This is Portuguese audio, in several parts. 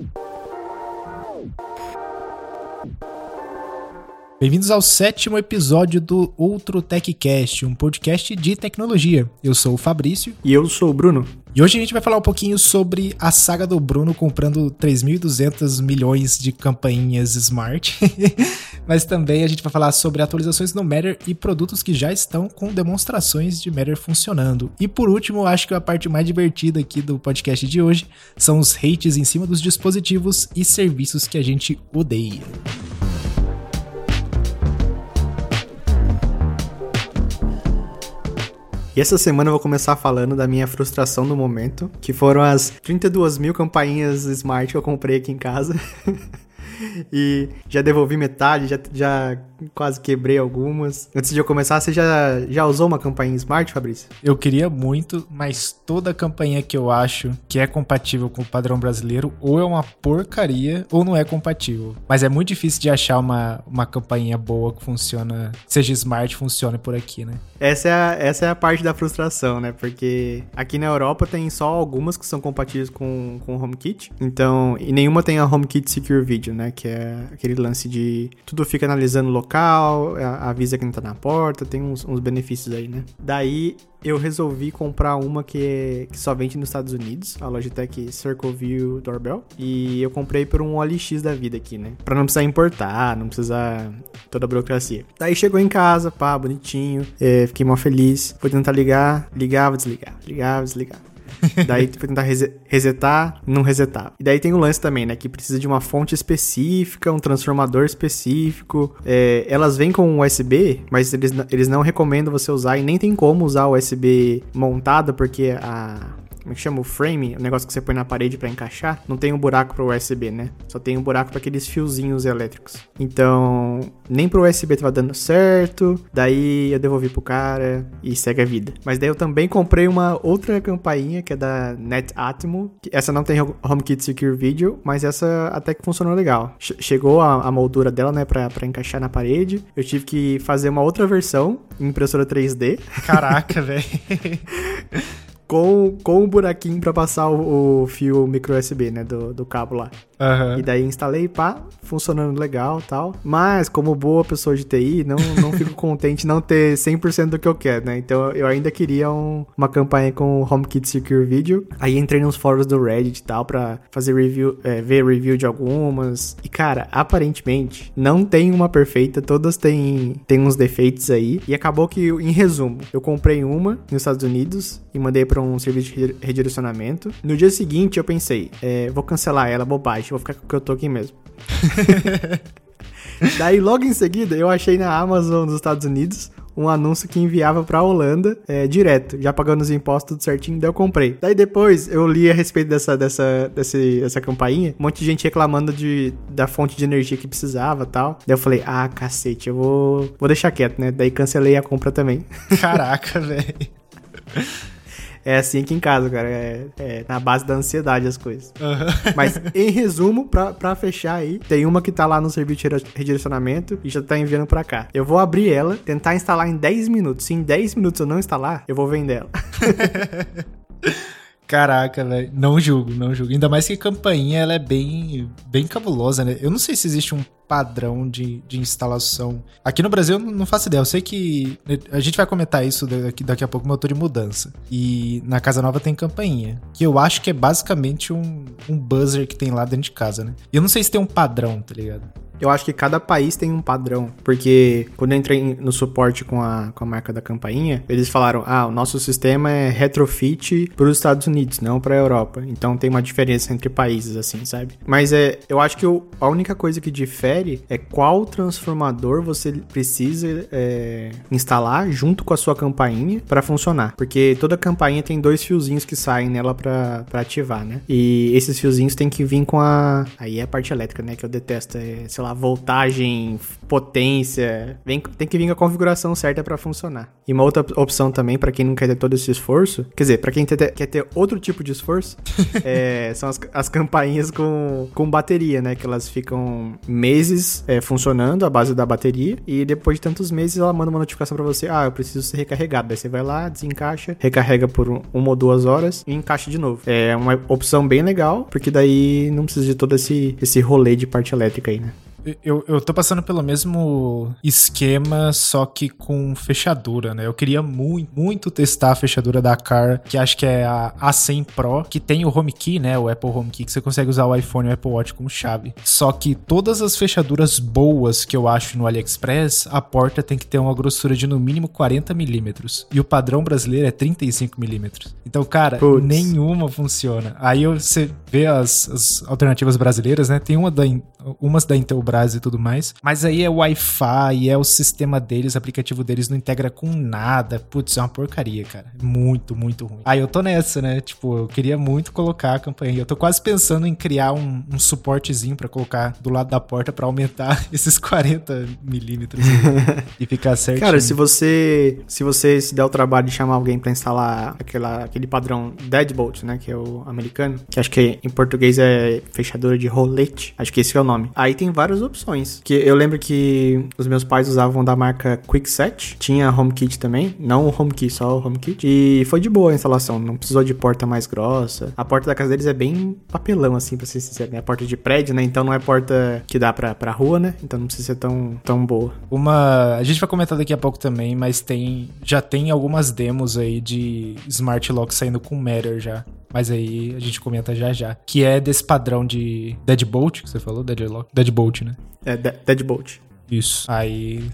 Thank you. Bem-vindos ao sétimo episódio do Outro TechCast, um podcast de tecnologia. Eu sou o Fabrício. E eu sou o Bruno. E hoje a gente vai falar um pouquinho sobre a saga do Bruno comprando 3.200 milhões de campainhas smart. Mas também a gente vai falar sobre atualizações no Matter e produtos que já estão com demonstrações de Matter funcionando. E por último, acho que a parte mais divertida aqui do podcast de hoje são os hates em cima dos dispositivos e serviços que a gente odeia. E essa semana eu vou começar falando da minha frustração do momento, que foram as 32 mil campainhas Smart que eu comprei aqui em casa. e já devolvi metade, já, já quase quebrei algumas. Antes de eu começar, você já, já usou uma campainha Smart, Fabrício? Eu queria muito, mas toda campainha que eu acho que é compatível com o padrão brasileiro, ou é uma porcaria, ou não é compatível. Mas é muito difícil de achar uma, uma campainha boa que funciona, seja Smart, funcione por aqui, né? Essa é, a, essa é a parte da frustração, né? Porque aqui na Europa tem só algumas que são compatíveis com, com o HomeKit. Então, e nenhuma tem a HomeKit Secure Video, né? Que é aquele lance de tudo fica analisando o local, avisa quem tá na porta, tem uns, uns benefícios aí, né? Daí eu resolvi comprar uma que, que só vende nos Estados Unidos, a Logitech Circle View Doorbell. E eu comprei por um OLX da vida aqui, né? Pra não precisar importar, não precisar toda a burocracia. Daí chegou em casa, pá, bonitinho, é, fiquei mó feliz. Fui tentar ligar, ligava, desligava, ligava, desligava. daí foi tentar resetar, não resetava. E daí tem o lance também, né? Que precisa de uma fonte específica, um transformador específico. É, elas vêm com USB, mas eles, eles não recomendam você usar e nem tem como usar USB montado, porque a, como é que chama? O frame, o negócio que você põe na parede para encaixar, não tem um buraco para USB, né? Só tem um buraco para aqueles fiozinhos elétricos. Então, nem pro USB tava dando certo, daí eu devolvi pro cara e segue a vida. Mas daí eu também comprei uma outra campainha que é da NetAtmo. Essa não tem HomeKit Secure Video, mas essa até que funcionou legal. Chegou a, a moldura dela, né, pra, pra encaixar na parede. Eu tive que fazer uma outra versão, impressora 3D. Caraca, velho. Com, com um buraquinho para passar o, o, fio micro USB, né, do, do cabo lá. Uhum. E daí instalei, pá, funcionando legal tal. Mas, como boa pessoa de TI, não, não fico contente não ter 100% do que eu quero, né? Então eu ainda queria um, uma campanha com o HomeKit Secure Video. Aí entrei nos fóruns do Reddit e tal pra fazer review, é, ver review de algumas. E cara, aparentemente não tem uma perfeita, todas têm, têm uns defeitos aí. E acabou que, em resumo, eu comprei uma nos Estados Unidos e mandei para um serviço de redirecionamento. No dia seguinte eu pensei, é, vou cancelar ela, bobagem vou ficar com o que eu tô aqui mesmo. Daí, logo em seguida, eu achei na Amazon dos Estados Unidos um anúncio que enviava pra Holanda é, direto, já pagando os impostos tudo certinho, daí eu comprei. Daí depois eu li a respeito dessa, dessa, desse, dessa campainha, um monte de gente reclamando de, da fonte de energia que precisava tal. Daí eu falei, ah, cacete, eu vou, vou deixar quieto, né? Daí cancelei a compra também. Caraca, velho. É assim aqui em casa, cara. É, é na base da ansiedade as coisas. Uhum. Mas, em resumo, pra, pra fechar aí, tem uma que tá lá no serviço de redirecionamento e já tá enviando pra cá. Eu vou abrir ela, tentar instalar em 10 minutos. Se em 10 minutos eu não instalar, eu vou vender ela. Caraca, velho. Não julgo, não julgo. Ainda mais que a campainha ela é bem, bem cabulosa, né? Eu não sei se existe um padrão de, de instalação. Aqui no Brasil eu não faço ideia. Eu sei que. A gente vai comentar isso daqui, daqui a pouco, motor de mudança. E na casa nova tem campainha. Que eu acho que é basicamente um, um buzzer que tem lá dentro de casa, né? E eu não sei se tem um padrão, tá ligado? Eu acho que cada país tem um padrão, porque quando eu entrei no suporte com a, com a marca da campainha, eles falaram: ah, o nosso sistema é retrofit para os Estados Unidos, não para a Europa. Então tem uma diferença entre países, assim, sabe? Mas é, eu acho que eu, a única coisa que difere é qual transformador você precisa é, instalar junto com a sua campainha para funcionar, porque toda campainha tem dois fiozinhos que saem nela para ativar, né? E esses fiozinhos tem que vir com a. Aí é a parte elétrica, né? Que eu detesto, é, sei lá lá, voltagem, potência. Vem, tem que vir com a configuração certa para funcionar. E uma outra opção também, para quem não quer ter todo esse esforço, quer dizer, para quem ter, quer ter outro tipo de esforço, é, são as, as campainhas com, com bateria, né? Que elas ficam meses é, funcionando à base da bateria e depois de tantos meses ela manda uma notificação para você: ah, eu preciso ser recarregado. Daí você vai lá, desencaixa, recarrega por uma ou duas horas e encaixa de novo. É uma opção bem legal, porque daí não precisa de todo esse, esse rolê de parte elétrica aí, né? Eu, eu tô passando pelo mesmo esquema, só que com fechadura, né? Eu queria muito, muito testar a fechadura da Car, que acho que é a A100 Pro, que tem o HomeKey, né? O Apple HomeKey, que você consegue usar o iPhone e o Apple Watch como chave. Só que todas as fechaduras boas que eu acho no AliExpress, a porta tem que ter uma grossura de no mínimo 40 milímetros. E o padrão brasileiro é 35 milímetros. Então, cara, Puts. nenhuma funciona. Aí você vê as, as alternativas brasileiras, né? Tem uma da, umas da Intelbras e tudo mais. Mas aí é Wi-Fi, é o sistema deles, o aplicativo deles não integra com nada. Putz, é uma porcaria, cara. Muito, muito ruim. Aí eu tô nessa, né? Tipo, eu queria muito colocar a campanha. Eu tô quase pensando em criar um, um suportezinho para colocar do lado da porta para aumentar esses 40 milímetros e ficar certinho. Cara, se você se você se der o trabalho de chamar alguém para instalar aquela, aquele padrão Deadbolt, né? Que é o americano, que acho que em português é fechadura de rolete. Acho que esse é o nome. Aí tem várias opções. Que eu lembro que os meus pais usavam da marca Quickset. Tinha HomeKit também. Não o HomeKit, só o HomeKit. E foi de boa a instalação. Não precisou de porta mais grossa. A porta da casa deles é bem papelão, assim, pra ser sincero. Né? A porta de prédio, né? Então não é porta que dá pra, pra rua, né? Então não precisa ser tão, tão boa. Uma. A gente vai comentar daqui a pouco também, mas tem. Já tem algumas demos aí de Smart Lock saindo com Matter já. Mas aí a gente comenta já já. Que é desse padrão de Deadbolt, que você falou, Deadlock. Deadbolt, né? É, Deadbolt. Isso. Aí,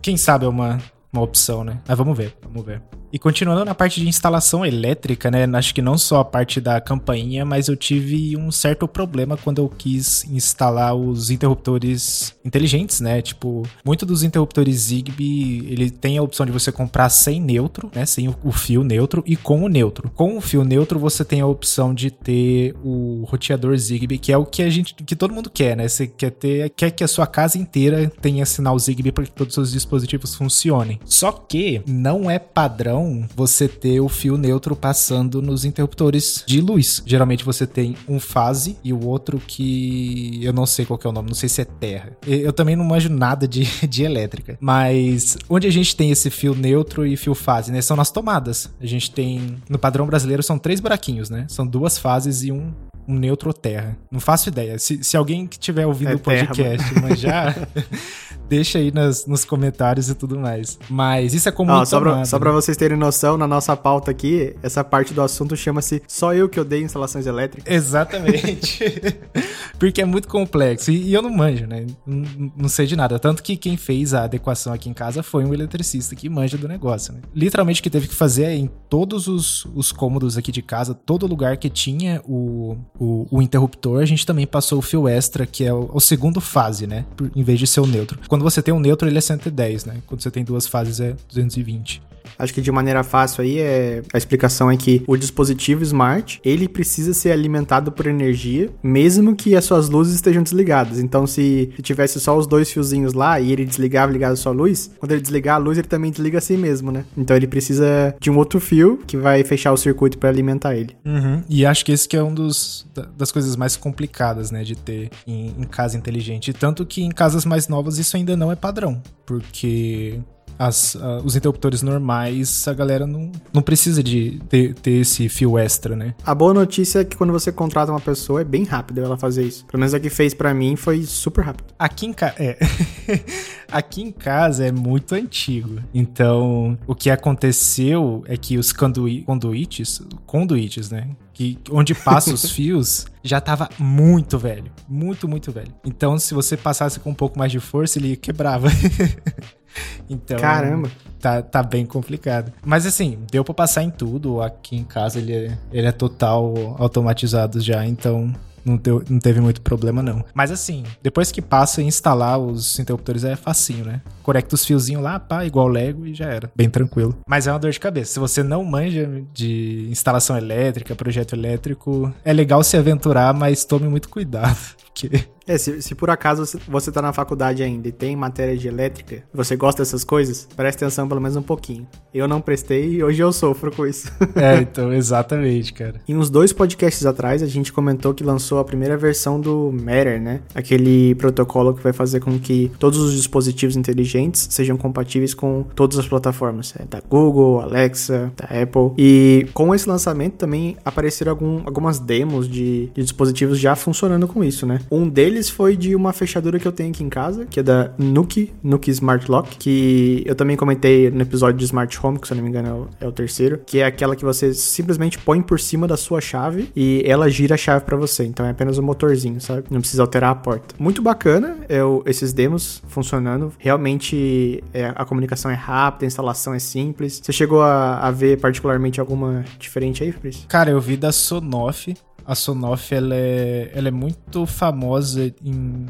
quem sabe é uma, uma opção, né? Mas vamos ver, vamos ver. E continuando na parte de instalação elétrica, né? Acho que não só a parte da campainha, mas eu tive um certo problema quando eu quis instalar os interruptores inteligentes, né? Tipo, muito dos interruptores Zigbee, ele tem a opção de você comprar sem neutro, né? Sem o fio neutro e com o neutro. Com o fio neutro, você tem a opção de ter o roteador Zigbee, que é o que a gente, que todo mundo quer, né? Você quer ter, quer que a sua casa inteira tenha sinal Zigbee para que todos os seus dispositivos funcionem. Só que não é padrão você ter o fio neutro passando nos interruptores de luz. Geralmente você tem um fase e o outro que eu não sei qual é o nome, não sei se é terra. Eu também não manjo nada de, de elétrica. Mas onde a gente tem esse fio neutro e fio fase, né? São nas tomadas. A gente tem, no padrão brasileiro, são três buraquinhos, né? São duas fases e um um neutro terra. Não faço ideia. Se, se alguém que tiver ouvindo é o podcast, terra, mas já deixa aí nas, nos comentários e tudo mais. Mas isso é comum. Só, pra, só pra vocês terem noção, na nossa pauta aqui, essa parte do assunto chama-se Só Eu Que Odeio Instalações Elétricas. Exatamente. Porque é muito complexo. E, e eu não manjo, né? Não, não, sei de nada. Tanto que quem fez a adequação aqui em casa foi um eletricista que manja do negócio. Né? Literalmente o que teve que fazer é em todos os, os cômodos aqui de casa, todo lugar que tinha o, o, o, interruptor, a gente também passou o fio extra, que é o, o, segundo fase, né? Em vez de ser o neutro. Quando você tem um neutro, ele é 110, né? Quando você tem duas fases, é 220. Acho que de maneira fácil aí é a explicação é que o dispositivo smart, ele precisa ser alimentado por energia, mesmo que as suas luzes estejam desligadas. Então, se tivesse só os dois fiozinhos lá e ele desligava ligava a sua luz, quando ele desligar a luz, ele também desliga a si mesmo, né? Então ele precisa de um outro fio que vai fechar o circuito para alimentar ele. Uhum. E acho que esse que é um dos das coisas mais complicadas, né, de ter em, em casa inteligente. Tanto que em casas mais novas isso ainda não é padrão, porque as, uh, os interruptores normais, a galera não, não precisa de ter, ter, esse fio extra, né? A boa notícia é que quando você contrata uma pessoa, é bem rápido ela fazer isso. Pelo menos a que fez para mim foi super rápido. Aqui em casa. É. Aqui em casa é muito antigo. Então, o que aconteceu é que os conduí conduítes, conduítes, né? Que, onde passa os fios, já tava muito velho. Muito, muito velho. Então, se você passasse com um pouco mais de força, ele quebrava. Então. Caramba! Tá, tá bem complicado. Mas assim, deu pra passar em tudo. Aqui em casa ele é, ele é total automatizado já, então não, deu, não teve muito problema, não. Mas assim, depois que passa instalar os interruptores é facinho, né? Conecta os fiozinhos lá, pá, igual Lego e já era. Bem tranquilo. Mas é uma dor de cabeça. Se você não manja de instalação elétrica, projeto elétrico, é legal se aventurar, mas tome muito cuidado. Porque É, se, se por acaso você, tá na faculdade ainda e tem matéria de elétrica, você gosta dessas coisas, preste atenção pelo menos um pouquinho. Eu não prestei e hoje eu sofro com isso. É, então, exatamente, cara. Em uns dois podcasts atrás, a gente comentou que lançou a primeira versão do Matter, né? Aquele protocolo que vai fazer com que todos os dispositivos inteligentes sejam compatíveis com todas as plataformas, é, da Google, Alexa, da Apple. E com esse lançamento também apareceram algum, algumas demos de, de dispositivos já funcionando com isso, né? Um deles foi de uma fechadura que eu tenho aqui em casa, que é da Nuki, Nuki Smart Lock, que eu também comentei no episódio de Smart Home, que se eu não me engano é o, é o terceiro, que é aquela que você simplesmente põe por cima da sua chave e ela gira a chave para você. Então é apenas um motorzinho, sabe? Não precisa alterar a porta. Muito bacana é o, esses demos funcionando. Realmente é, a comunicação é rápida, a instalação é simples. Você chegou a, a ver particularmente alguma diferente aí, Fabrício? Cara, eu vi da Sonoff. A Sonoff ela é, ela é muito famosa em,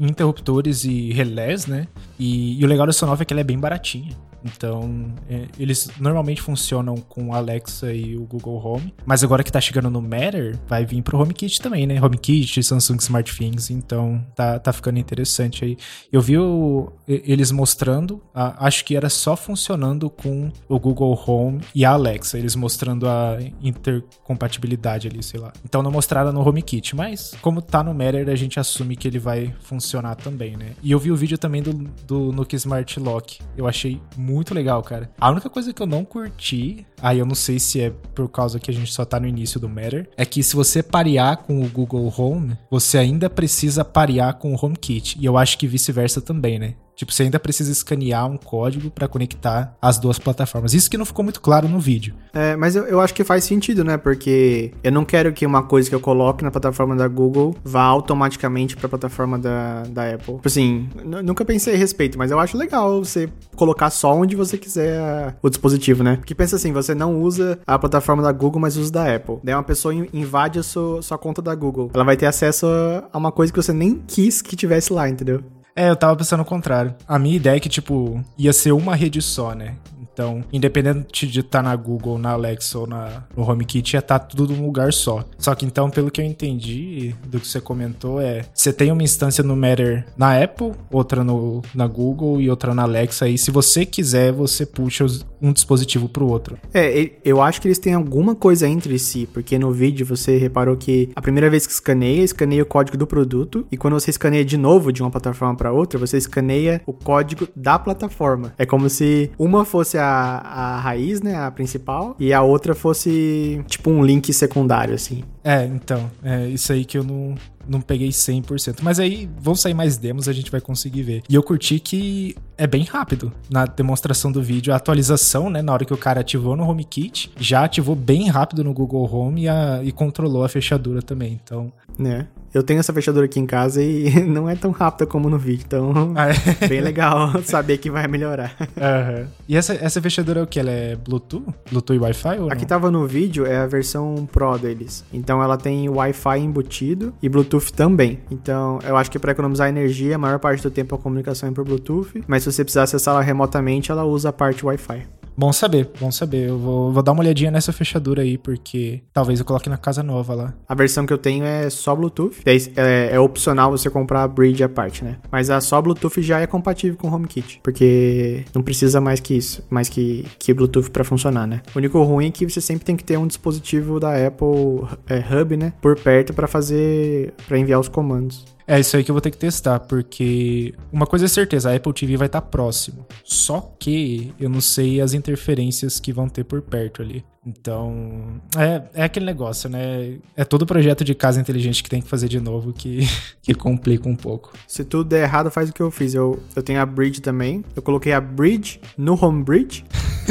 interruptores e relés, né? E, e o legal da Sonoff é que ela é bem baratinha. Então, é, eles normalmente funcionam com Alexa e o Google Home, mas agora que tá chegando no Matter, vai vir pro HomeKit também, né? HomeKit, Samsung Smart Things, então tá, tá ficando interessante aí. Eu vi o, eles mostrando, a, acho que era só funcionando com o Google Home e a Alexa, eles mostrando a intercompatibilidade ali, sei lá. Então não mostraram no HomeKit, mas como tá no Matter, a gente assume que ele vai funcionar também, né? E eu vi o vídeo também do, do Smart Lock, eu achei muito muito legal, cara. A única coisa que eu não curti, aí eu não sei se é por causa que a gente só tá no início do Matter, é que se você parear com o Google Home, você ainda precisa parear com o HomeKit. E eu acho que vice-versa também, né? Tipo, você ainda precisa escanear um código para conectar as duas plataformas. Isso que não ficou muito claro no vídeo. É, mas eu, eu acho que faz sentido, né? Porque eu não quero que uma coisa que eu coloque na plataforma da Google vá automaticamente para a plataforma da, da Apple. Tipo assim, nunca pensei a respeito, mas eu acho legal você colocar só onde você quiser o dispositivo, né? Porque pensa assim, você não usa a plataforma da Google, mas usa da Apple. Daí uma pessoa invade a sua, sua conta da Google. Ela vai ter acesso a uma coisa que você nem quis que tivesse lá, entendeu? É, eu tava pensando o contrário. A minha ideia é que, tipo, ia ser uma rede só, né? Então, independente de estar tá na Google, na Alexa ou na, no HomeKit, ia estar tá tudo num lugar só. Só que então, pelo que eu entendi do que você comentou, é você tem uma instância no Matter na Apple, outra no, na Google e outra na Alexa. E se você quiser, você puxa um dispositivo pro outro. É, eu acho que eles têm alguma coisa entre si, porque no vídeo você reparou que a primeira vez que escaneia, escaneia o código do produto, e quando você escaneia de novo de uma plataforma para outra, você escaneia o código da plataforma. É como se uma fosse a a, raiz, né, a principal, e a outra fosse tipo um link secundário, assim. É, então, é isso aí que eu não, não peguei 100%. Mas aí vão sair mais demos, a gente vai conseguir ver. E eu curti que é bem rápido na demonstração do vídeo. A atualização, né, na hora que o cara ativou no HomeKit, já ativou bem rápido no Google Home e, a, e controlou a fechadura também. Então. Né? Eu tenho essa fechadura aqui em casa e não é tão rápida como no vídeo. Então, ah, é. bem legal saber que vai melhorar. Uhum. E essa, essa fechadura é o que? Ela é Bluetooth? Bluetooth e Wi-Fi? Aqui não? tava no vídeo, é a versão Pro deles. Então ela tem Wi-Fi embutido e Bluetooth também. Então eu acho que para economizar energia, a maior parte do tempo a comunicação é por Bluetooth. Mas se você precisar acessar ela remotamente, ela usa a parte Wi-Fi. Bom saber, bom saber. Eu vou, vou, dar uma olhadinha nessa fechadura aí, porque talvez eu coloque na casa nova lá. A versão que eu tenho é só Bluetooth. É, é opcional você comprar a bridge à parte, né? Mas a só Bluetooth já é compatível com o HomeKit, porque não precisa mais que isso, mais que, que Bluetooth para funcionar, né? O único ruim é que você sempre tem que ter um dispositivo da Apple é, Hub, né? Por perto para fazer, para enviar os comandos. É isso aí que eu vou ter que testar, porque uma coisa é certeza, a Apple TV vai estar tá próximo. Só que eu não sei as interferências que vão ter por perto ali. Então, é, é aquele negócio, né? É todo projeto de casa inteligente que tem que fazer de novo que, que complica um pouco. Se tudo der errado, faz o que eu fiz. Eu, eu tenho a Bridge também. Eu coloquei a Bridge no Home Bridge.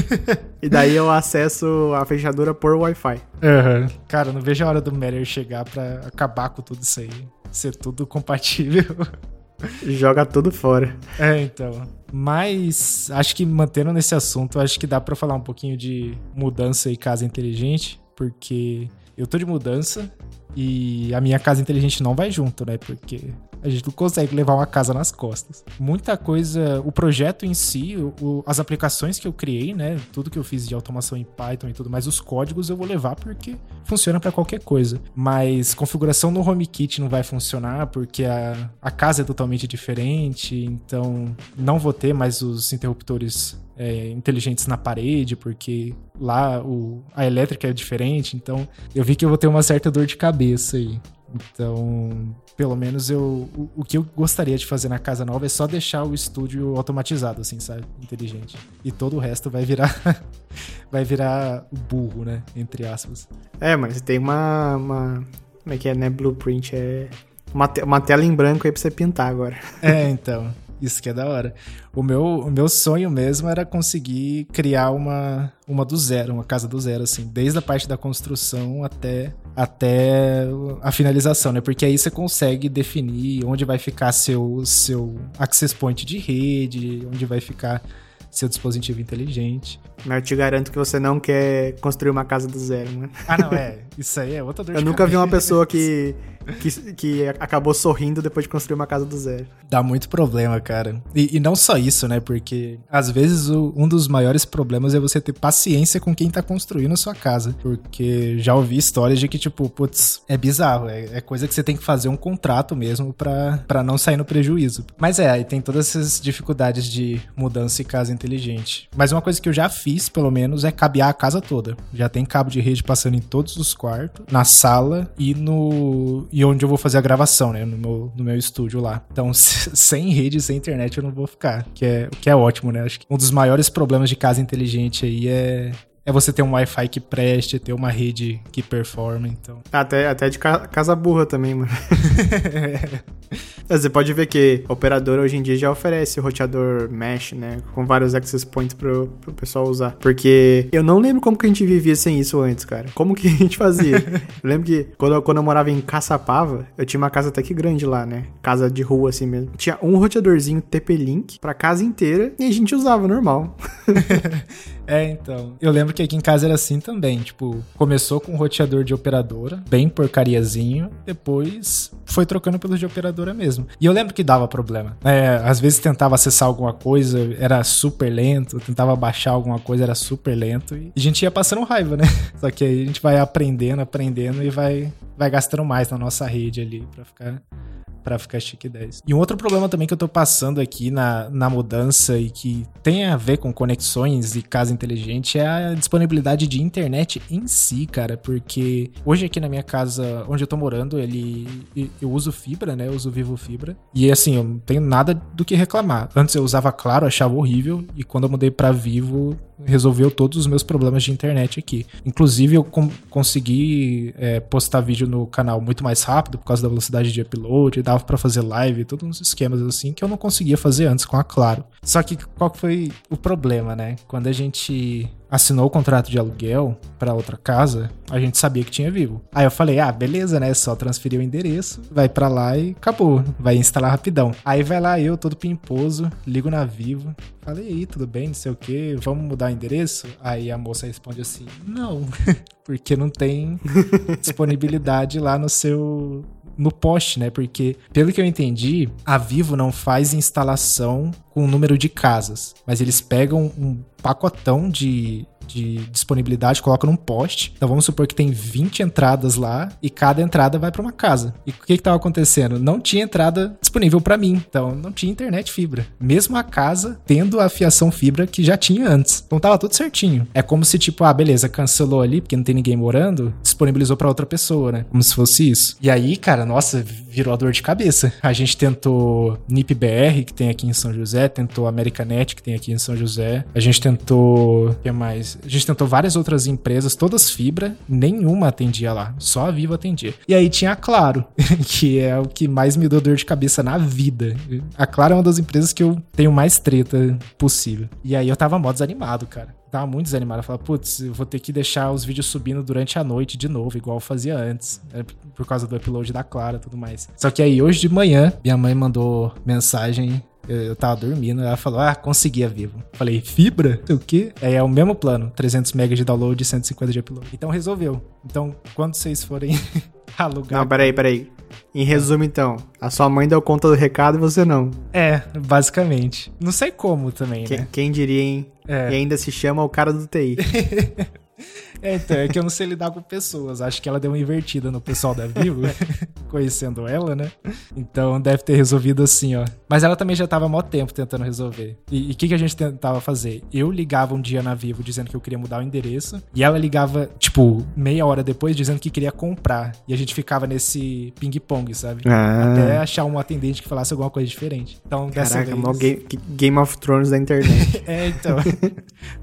e daí eu acesso a fechadura por Wi-Fi. Uhum. Cara, não vejo a hora do Matter chegar para acabar com tudo isso aí ser tudo compatível. Joga tudo fora. É, então. Mas acho que mantendo nesse assunto, acho que dá para falar um pouquinho de mudança e casa inteligente, porque eu tô de mudança e a minha casa inteligente não vai junto, né? Porque A gente não consegue levar uma casa nas costas. Muita coisa, o projeto em si, o, as aplicações que eu criei, né? Tudo que eu fiz de automação em Python e tudo mais, os códigos eu vou levar porque funciona para qualquer coisa. Mas configuração no HomeKit não vai funcionar porque a, a casa é totalmente diferente, então não vou ter mais os interruptores é, inteligentes na parede, porque lá o, a elétrica é diferente, então eu vi que eu vou ter uma certa dor de cabeça aí. Então, pelo menos eu. O, o, que eu gostaria de fazer na casa nova é só deixar o estúdio automatizado, assim, sabe? Inteligente. E todo o resto vai virar. vai virar burro, né? Entre aspas. É, mas tem uma. uma como é que é, né? Blueprint é. Uma, te uma tela em branco aí pra você pintar agora. É, então. Isso que é da hora. O meu, o meu sonho mesmo era conseguir criar uma, uma do zero, uma casa do zero, assim, desde a parte da construção até, até a finalização, né? Porque aí você consegue definir onde vai ficar seu, seu access point de rede, onde vai ficar seu dispositivo inteligente. Mas eu te garanto que você não quer construir uma casa do zero, né? Ah, não, é. Isso aí é outra dor Eu nunca cabeça. vi uma pessoa que que, que acabou sorrindo depois de construir uma casa do zero. Dá muito problema, cara. E, e não só isso, né? Porque às vezes o, um dos maiores problemas é você ter paciência com quem tá construindo a sua casa. Porque já ouvi histórias de que, tipo, putz, é bizarro. É, é coisa que você tem que fazer um contrato mesmo para não sair no prejuízo. Mas é, aí tem todas essas dificuldades de mudança e casa inteligente. Mas uma coisa que eu já fiz, pelo menos, é cabear a casa toda. Já tem cabo de rede passando em todos os quartos, na sala e no e onde eu vou fazer a gravação, né? No meu, no meu estúdio lá. Então, sem rede, sem internet, eu não vou ficar. Que é, que é ótimo, né? Acho que um dos maiores problemas de casa inteligente aí é, é você ter um Wi-Fi que preste, ter uma rede que performa, então. Até, até de ca casa burra também, mano. Você pode ver que a operadora hoje em dia já oferece o roteador mesh, né? Com vários access points pro, pro pessoal usar. Porque eu não lembro como que a gente vivia sem isso antes, cara. Como que a gente fazia? eu lembro que quando, quando eu morava em Caçapava, eu tinha uma casa até que grande lá, né? Casa de rua assim mesmo. Tinha um roteadorzinho TP-Link pra casa inteira e a gente usava normal. é, então. Eu lembro que aqui em casa era assim também. Tipo, começou com um roteador de operadora, bem porcariazinho. Depois foi trocando pelo de operadora mesmo. E eu lembro que dava problema. É, às vezes tentava acessar alguma coisa, era super lento. Tentava baixar alguma coisa, era super lento. E a gente ia passando raiva, né? Só que aí a gente vai aprendendo, aprendendo e vai, vai gastando mais na nossa rede ali pra ficar para ficar chique 10. E um outro problema também que eu tô passando aqui na, na mudança e que tem a ver com conexões e casa inteligente é a disponibilidade de internet em si, cara, porque hoje aqui na minha casa, onde eu tô morando, ele eu uso fibra, né? Eu uso Vivo Fibra. E assim, eu não tenho nada do que reclamar. Antes eu usava Claro, achava horrível e quando eu mudei para Vivo, resolveu todos os meus problemas de internet aqui. Inclusive, eu consegui é, postar vídeo no canal muito mais rápido por causa da velocidade de upload, dava para fazer live, todos uns esquemas assim que eu não conseguia fazer antes com a Claro. Só que qual foi o problema, né? Quando a gente assinou o contrato de aluguel para outra casa, a gente sabia que tinha vivo. Aí eu falei: "Ah, beleza, né? Só transferir o endereço, vai para lá e acabou, vai instalar rapidão". Aí vai lá eu todo pimposo, ligo na Vivo, falei: "Aí, tudo bem, não sei o que, vamos mudar o endereço?". Aí a moça responde assim: "Não, porque não tem disponibilidade lá no seu no poste, né? Porque, pelo que eu entendi, a Vivo não faz instalação com o número de casas, mas eles pegam um pacotão de, de disponibilidade, coloca num poste. Então vamos supor que tem 20 entradas lá e cada entrada vai para uma casa. E o que estava acontecendo? Não tinha entrada disponível para mim, então não tinha internet fibra. Mesmo a casa tendo a fiação fibra que já tinha antes. Então tava tudo certinho. É como se tipo, ah, beleza, cancelou ali porque não tem ninguém morando, disponibilizou para outra pessoa, né? Como se fosse isso. E aí, cara, nossa, virou a dor de cabeça. A gente tentou NIPBR, que tem aqui em São José, tentou Americanet, que tem aqui em São José. A gente tentou, o que mais? A gente tentou várias outras empresas, todas fibra, nenhuma atendia lá, só a Vivo atendia. E aí tinha a Claro, que é o que mais me deu dor de cabeça na vida. A Claro é uma das empresas que eu tenho mais treta possível. E aí eu tava mó desanimado, cara tava muito desanimado. Eu falava, putz, vou ter que deixar os vídeos subindo durante a noite de novo, igual eu fazia antes. É por causa do upload da Clara e tudo mais. Só que aí, hoje de manhã, minha mãe mandou mensagem eu, tava dormindo, ela falou: Ah, conseguia vivo. Falei, fibra? O quê? Aí é o mesmo plano: 300 MB de download e 150 de upload. Então resolveu. Então, quando vocês forem alugar. Não, peraí, peraí. Em resumo, então, a sua mãe deu conta do recado e você não. É, basicamente. Não sei como também, Quem, né? quem diria, hein? É. E ainda se chama o cara do TI. É, então, é que eu não sei lidar com pessoas. Acho que ela deu uma invertida no pessoal da Vivo, conhecendo ela, né? Então deve ter resolvido assim, ó. Mas ela também já tava há mó tempo tentando resolver. E o que, que a gente tentava fazer? Eu ligava um dia na Vivo dizendo que eu queria mudar o endereço. E ela ligava, tipo, meia hora depois dizendo que queria comprar. E a gente ficava nesse ping-pong, sabe? Ah. Até achar um atendente que falasse alguma coisa diferente. Então, dessa Caraca, vez... mó game, Game of Thrones da internet. É, então.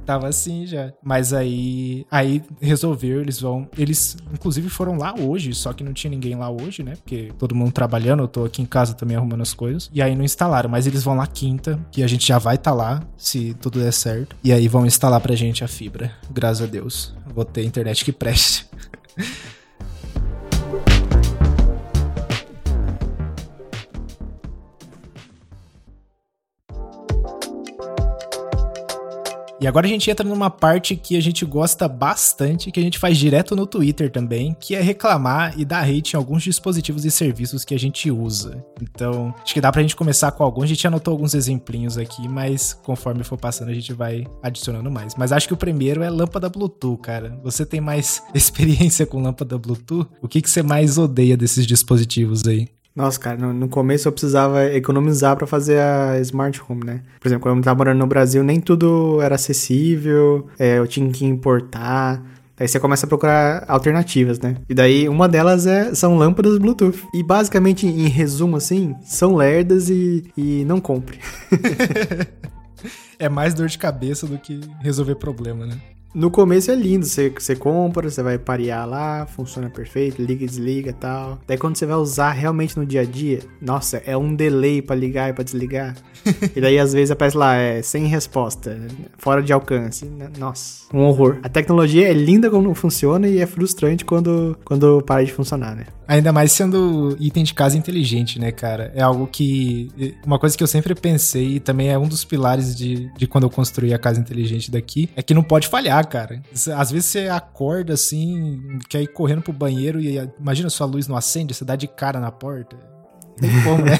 Tava assim já. Mas aí. Aí resolveu, eles vão. Eles, inclusive, foram lá hoje, só que não tinha ninguém lá hoje, né? Porque todo mundo trabalhando, eu tô aqui em casa também arrumando as coisas. E aí não instalaram, mas eles vão lá quinta, que a gente já vai estar tá lá, se tudo der certo. E aí vão instalar pra gente a fibra. Graças a Deus. Vou ter internet que preste. E agora a gente entra numa parte que a gente gosta bastante, que a gente faz direto no Twitter também, que é reclamar e dar hate em alguns dispositivos e serviços que a gente usa. Então, acho que dá pra gente começar com alguns. A gente anotou alguns exemplinhos aqui, mas conforme for passando a gente vai adicionando mais. Mas acho que o primeiro é lâmpada Bluetooth, cara. Você tem mais experiência com lâmpada Bluetooth? O que, que você mais odeia desses dispositivos aí? Nossa, cara, no, no, começo eu precisava economizar para fazer a Smart Home, né? Por exemplo, quando eu tava morando no Brasil, nem tudo era acessível, é, eu tinha que importar. Aí você começa a procurar alternativas, né? E daí uma delas é, são lâmpadas Bluetooth. E basicamente, em resumo, assim, são lerdas e, e não compre. é mais dor de cabeça do que resolver problema, né? No começo é lindo, você, você compra, você vai parear lá, funciona perfeito, liga e desliga e tal. Daí quando você vai usar realmente no dia a dia, nossa, é um delay para ligar e para desligar. e daí às vezes aparece lá, é sem resposta, fora de alcance. Nossa, um horror. A tecnologia é linda quando funciona e é frustrante quando, quando para de funcionar, né? Ainda mais sendo item de casa inteligente, né, cara? É algo que. Uma coisa que eu sempre pensei, e também é um dos pilares de, de quando eu construí a casa inteligente daqui, é que não pode falhar, cara. Às vezes você acorda assim, quer ir correndo pro banheiro e imagina sua luz não acende, você dá de cara na porta. Tem como, né?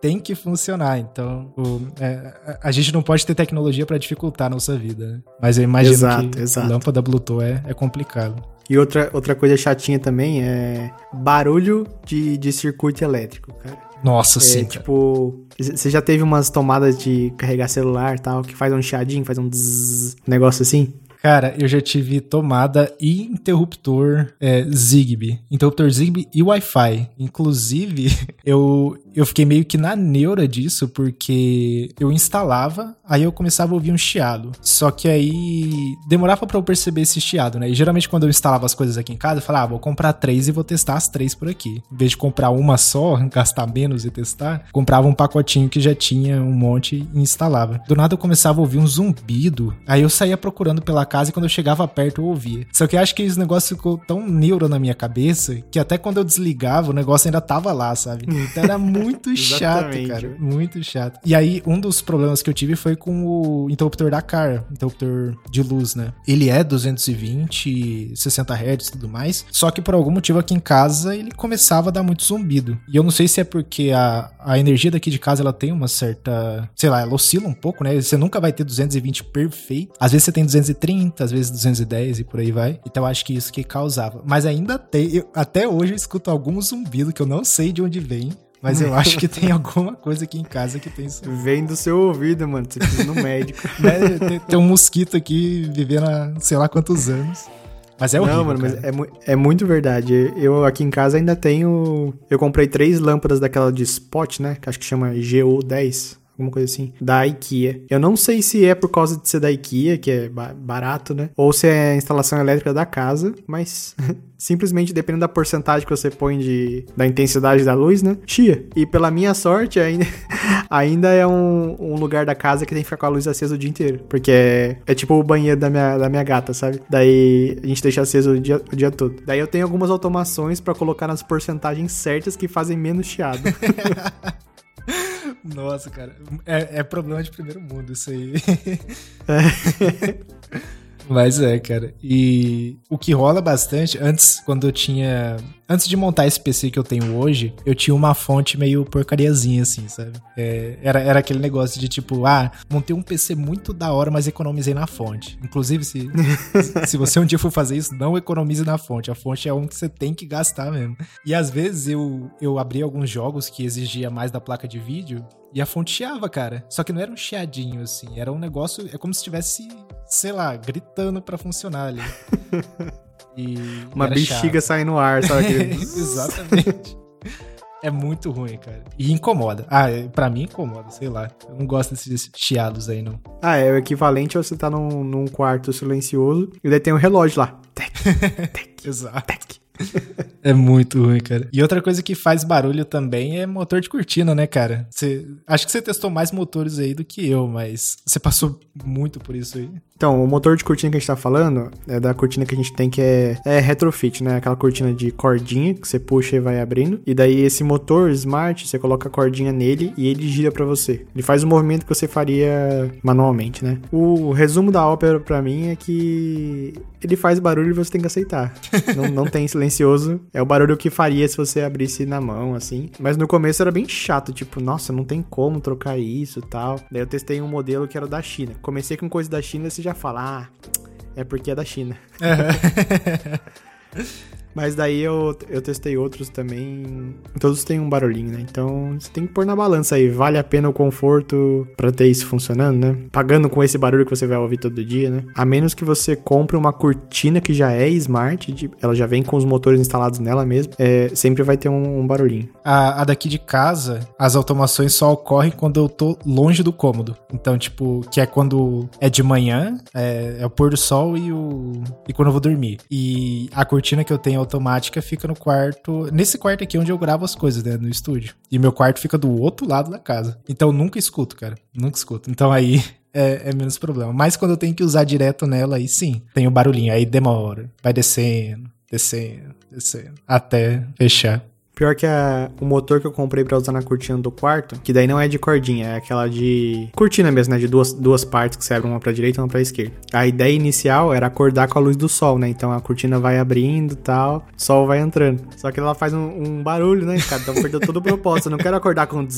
tem que funcionar. Então, o, é, a gente não pode ter tecnologia para dificultar a nossa vida. Né? Mas eu imagino exato, que exato. lâmpada Bluetooth é, é complicado. E outra, outra coisa chatinha também é barulho de, de circuito elétrico, cara. Nossa, é, sim. Tipo, você já teve umas tomadas de carregar celular tal, que faz um chiadinho, faz um zzz, negócio assim? Cara, eu já tive tomada e interruptor é, Zigbee. Interruptor Zigbee e Wi-Fi. Inclusive, eu, eu fiquei meio que na neura disso, porque eu instalava, aí eu começava a ouvir um chiado. Só que aí demorava para eu perceber esse chiado, né? E geralmente quando eu instalava as coisas aqui em casa, eu falava, ah, vou comprar três e vou testar as três por aqui. Em vez de comprar uma só, gastar menos e testar, comprava um pacotinho que já tinha um monte e instalava. Do nada eu começava a ouvir um zumbido, aí eu saía procurando pela casa e quando eu chegava perto eu ouvia. Só que eu acho que esse negócio ficou tão neuro na minha cabeça que até quando eu desligava o negócio ainda tava lá, sabe? Então era muito chato, cara. Muito chato. E aí, um dos problemas que eu tive foi com o interruptor da car, interruptor de luz, né? Ele é 220, 60 Hz e tudo mais. Só que por algum motivo aqui em casa ele começava a dar muito zumbido. E eu não sei se é porque a, a energia daqui de casa ela tem uma certa. Sei lá, ela oscila um pouco, né? Você nunca vai ter 220 perfeito. Às vezes você tem 230, às vezes 210 e por aí vai. Então eu acho que isso que causava. Mas ainda tem. Eu, até hoje eu escuto algum zumbido que eu não sei de onde vem. Mas eu acho que tem alguma coisa aqui em casa que tem isso. Vem do seu ouvido, mano. Você precisa ir no médico. né? tem, tem, um mosquito aqui vivendo há sei lá quantos anos. Mas é horrível. Não, mano, cara. mas é, é, muito verdade. Eu aqui em casa ainda tenho. Eu comprei três lâmpadas daquela de spot, né? Que acho que chama GO10 alguma coisa assim, da IKEA. Eu não sei se é por causa de ser da IKEA, que é barato, né? Ou se é a instalação elétrica da casa, mas simplesmente dependendo da porcentagem que você põe de, da intensidade da luz, né? Chia. E pela minha sorte, ainda, ainda é um, um, lugar da casa que tem que ficar com a luz acesa o dia inteiro. Porque é, é tipo o banheiro da minha, da minha gata, sabe? Daí a gente deixa aceso o dia, o dia todo. Daí eu tenho algumas automações para colocar nas porcentagens certas que fazem menos chiado. Nossa, cara. É, é, problema de primeiro mundo isso aí. É. Mas é, cara. E o que rola bastante, antes, quando eu tinha. Antes de montar esse PC que eu tenho hoje, eu tinha uma fonte meio porcariazinha, assim, sabe? É, era, era aquele negócio de tipo, ah, montei um PC muito da hora, mas economizei na fonte. Inclusive, se, se você um dia for fazer isso, não economize na fonte. A fonte é um que você tem que gastar mesmo. E às vezes eu, eu abri alguns jogos que exigia mais da placa de vídeo e a fonte chiava, cara. Só que não era um chiadinho, assim. Era um negócio. É como se estivesse, sei lá, gritando para funcionar ali. E Uma bexiga sai no ar, sabe? Exatamente. É muito ruim, cara. E incomoda. Ah, é, pra mim incomoda, sei lá. Eu não gosto desses chiados aí, não. Ah, é o equivalente a você tá num, num quarto silencioso e daí tem um relógio lá. Tec, tec, Exato. Tec. é muito ruim, cara. E outra coisa que faz barulho também é motor de cortina, né, cara? Você, acho que você testou mais motores aí do que eu, mas você passou muito por isso aí. Então, o motor de cortina que a gente tá falando é da cortina que a gente tem que é, é retrofit, né? Aquela cortina de cordinha que você puxa e vai abrindo. E daí esse motor smart, você coloca a cordinha nele e ele gira para você. Ele faz o movimento que você faria manualmente, né? O resumo da ópera para mim é que ele faz barulho e você tem que aceitar. não, não tem silencioso. É o barulho que faria se você abrisse na mão, assim. Mas no começo era bem chato, tipo, nossa, não tem como trocar isso e tal. Daí eu testei um modelo que era da China. Comecei com coisa da China, você já fala, ah, é porque é da China. Uhum. Mas daí eu, eu testei outros também. Todos têm um barulhinho, né? Então você tem que pôr na balança aí. Vale a pena o conforto pra ter isso funcionando, né? Pagando com esse barulho que você vai ouvir todo dia, né? A menos que você compre uma cortina que já é smart, ela já vem com os motores instalados nela mesmo. É, sempre vai ter um, um barulhinho. A, a, daqui de casa, as automações só ocorrem quando eu tô longe do cômodo. Então, tipo, que é quando é de manhã, é, é o pôr do sol e o. e quando eu vou dormir. E a cortina que eu tenho automática fica no quarto. Nesse quarto aqui onde eu gravo as coisas, né? No estúdio. E meu quarto fica do outro lado da casa. Então nunca escuto, cara. Nunca escuto. Então aí é, é, menos problema. Mas quando eu tenho que usar direto nela, aí sim, tem o barulhinho. Aí demora. Vai descendo, descendo, descendo. Até fechar. Pior que a, o motor que eu comprei para usar na cortina do quarto, que daí não é de cordinha, é aquela de cortina mesmo, né? De duas, duas partes que você abre uma pra direita e uma pra esquerda. A ideia inicial era acordar com a luz do sol, né? Então a cortina vai abrindo e tal, o sol vai entrando. Só que ela faz um, um barulho, né, cara? Então perdeu todo o propósito. Eu não quero acordar com.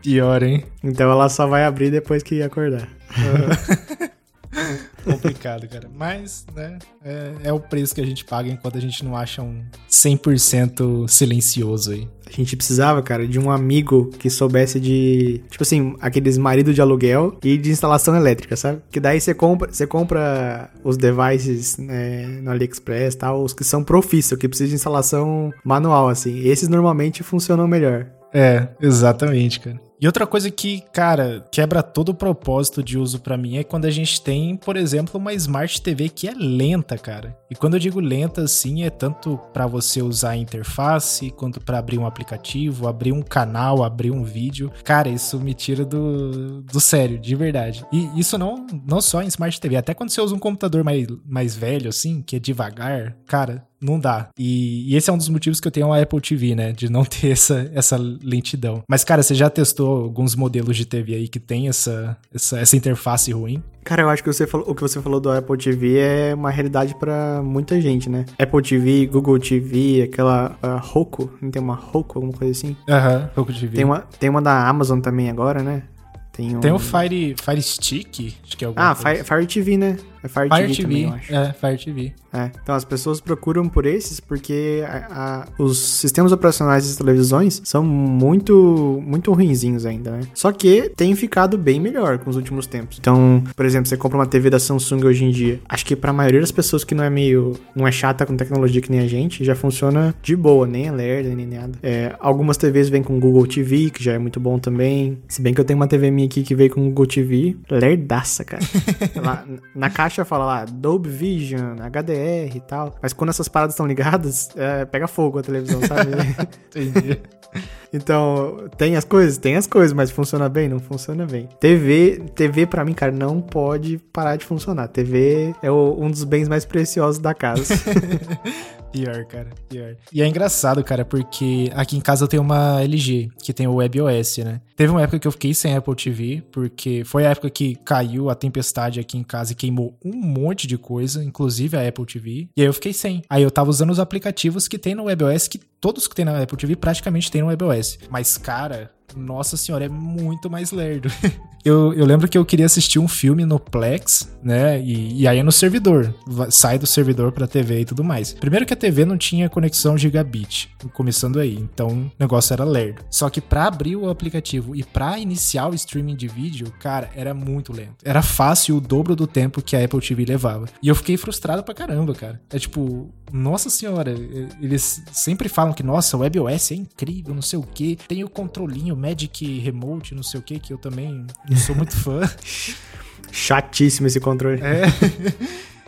Pior, hein? Então ela só vai abrir depois que acordar. complicado, cara. Mas, né, é, é, o preço que a gente paga enquanto a gente não acha um 100% silencioso aí. A gente precisava, cara, de um amigo que soubesse de, tipo assim, aqueles marido de aluguel e de instalação elétrica, sabe? Que daí você compra, você compra os devices né, no AliExpress, tal, os que são profícios, que precisam de instalação manual, assim. Esses normalmente funcionam melhor. É, exatamente, cara. E outra coisa que, cara, quebra todo o propósito de uso para mim é quando a gente tem, por exemplo, uma Smart TV que é lenta, cara. E quando eu digo lenta, assim, é tanto para você usar a interface, quanto para abrir um aplicativo, abrir um canal, abrir um vídeo. Cara, isso me tira do, do sério, de verdade. E isso não, não só em Smart TV, até quando você usa um computador mais, mais velho, assim, que é devagar, cara, não dá. E, e, esse é um dos motivos que eu tenho uma Apple TV, né? De não ter essa, essa lentidão. Mas, cara, você já testou alguns modelos de TV aí que tem essa, essa, essa interface ruim? Cara, eu acho que você falou, o que você falou do Apple TV é uma realidade para muita gente, né? Apple TV, Google TV, aquela uh, Roku, não tem uma Roku, alguma coisa assim? Aham, uh Roku TV. Tem uma, tem uma da Amazon também agora, né? Tem, um... tem o Fire, Fire Stick, acho que é alguma Ah, Fire, Fire TV, né? É Fire, Fire TV, TV também, eu acho. É, Fire TV. É, então as pessoas procuram por esses porque a, a, os sistemas operacionais das televisões são muito, muito ruinzinhos ainda, né? Só que tem ficado bem melhor com os últimos tempos. Então, por exemplo, você compra uma TV da Samsung hoje em dia, acho que pra maioria das pessoas que não é meio, não é chata com tecnologia que nem a gente, já funciona de boa, nem é lerda, nem nada. É, algumas TVs vêm com Google TV, que já é muito bom também. Se bem que eu tenho uma TV minha aqui que veio com Google TV, lerdaça, cara. Lá, na caixa fala lá, Dolby Vision, HDR, e tal. Mas quando essas paradas estão ligadas, é, pega fogo a televisão, sabe? Entendi. Então, tem as coisas? Tem as coisas, mas funciona bem? Não funciona bem. TV, TV para mim, cara, não pode parar de funcionar. TV é o, um dos bens mais preciosos da casa. Pior, cara, pior. E é engraçado, cara, porque aqui em casa eu tenho uma LG, que tem o WebOS, né? Teve uma época que eu fiquei sem Apple TV, porque foi a época que caiu a tempestade aqui em casa e queimou um monte de coisa, inclusive a Apple TV. E aí eu fiquei sem. Aí eu tava usando os aplicativos que tem no WebOS, que todos que tem na Apple TV praticamente tem no WebOS. Mas, cara, nossa senhora, é muito mais lerdo. eu, eu lembro que eu queria assistir um filme no Plex, né? E, e aí é no servidor. Sai do servidor pra TV e tudo mais. Primeiro que a TV não tinha conexão gigabit, começando aí. Então o negócio era lerdo. Só que pra abrir o aplicativo e pra iniciar o streaming de vídeo, cara, era muito lento. Era fácil o dobro do tempo que a Apple TV levava. E eu fiquei frustrado pra caramba, cara. É tipo, nossa senhora, eles sempre falam que, nossa, o WebOS é incrível, não sei o que. Tem o controlinho Magic Remote, não sei o que, que eu também sou muito fã. Chatíssimo esse controle. É.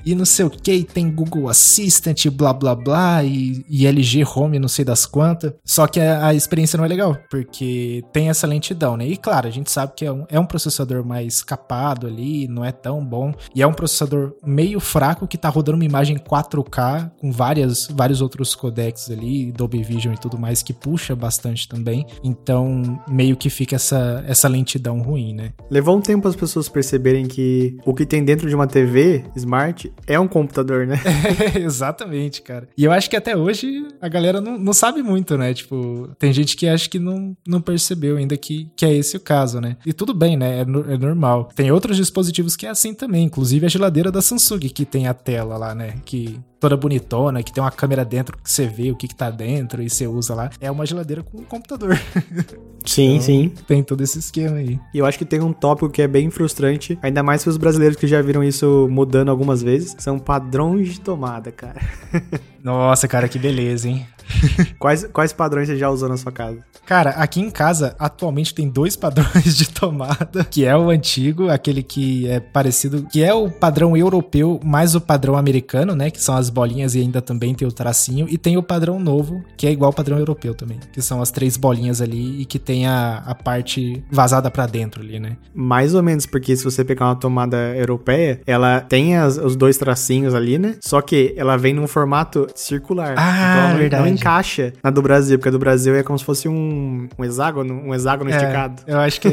e não sei o que, tem Google Assistant, blá blá blá, e, e LG Home, não sei das quantas. Só que a, a, experiência não é legal, porque tem essa lentidão, né? E claro, a gente sabe que é um, é um processador mais capado ali, não é tão bom, e é um processador meio fraco que tá rodando uma imagem 4K com várias, vários outros codecs ali, Dolby Vision e tudo mais, que puxa bastante também. Então, meio que fica essa, essa lentidão ruim, né? Levou um tempo as pessoas perceberem que o que tem dentro de uma TV smart é um computador, né? É, exatamente, cara. E eu acho que até hoje a galera não, não sabe muito, né? Tipo, tem gente que acha que não, não percebeu ainda que, que é esse o caso, né? E tudo bem, né? É, é normal. Tem outros dispositivos que é assim também, inclusive a geladeira da Samsung, que tem a tela lá, né? Que toda bonitona, que tem uma câmera dentro que você vê o que, que tá dentro e você usa lá. É uma geladeira com um computador. Sim, então, sim. Tem todo esse esquema aí. E eu acho que tem um tópico que é bem frustrante, ainda mais para os brasileiros que já viram isso mudando algumas vezes, são padrões de tomada, cara. Nossa, cara, que beleza, hein? quais, quais padrões você já usou na sua casa? Cara, aqui em casa atualmente tem dois padrões de tomada, que é o antigo, aquele que é parecido, que é o padrão europeu mais o padrão americano, né, que são as bolinhas e ainda também tem o tracinho, e tem o padrão novo, que é igual ao padrão europeu também, que são as três bolinhas ali e que tem a, a parte vazada para dentro ali, né? Mais ou menos, porque se você pegar uma tomada europeia, ela tem as, os dois tracinhos ali, né? Só que ela vem num formato circular. Ah, então, verdade. Não encaixa na do Brasil, porque a do Brasil é como se fosse um, um hexágono, um hexágono é, esticado. Eu acho que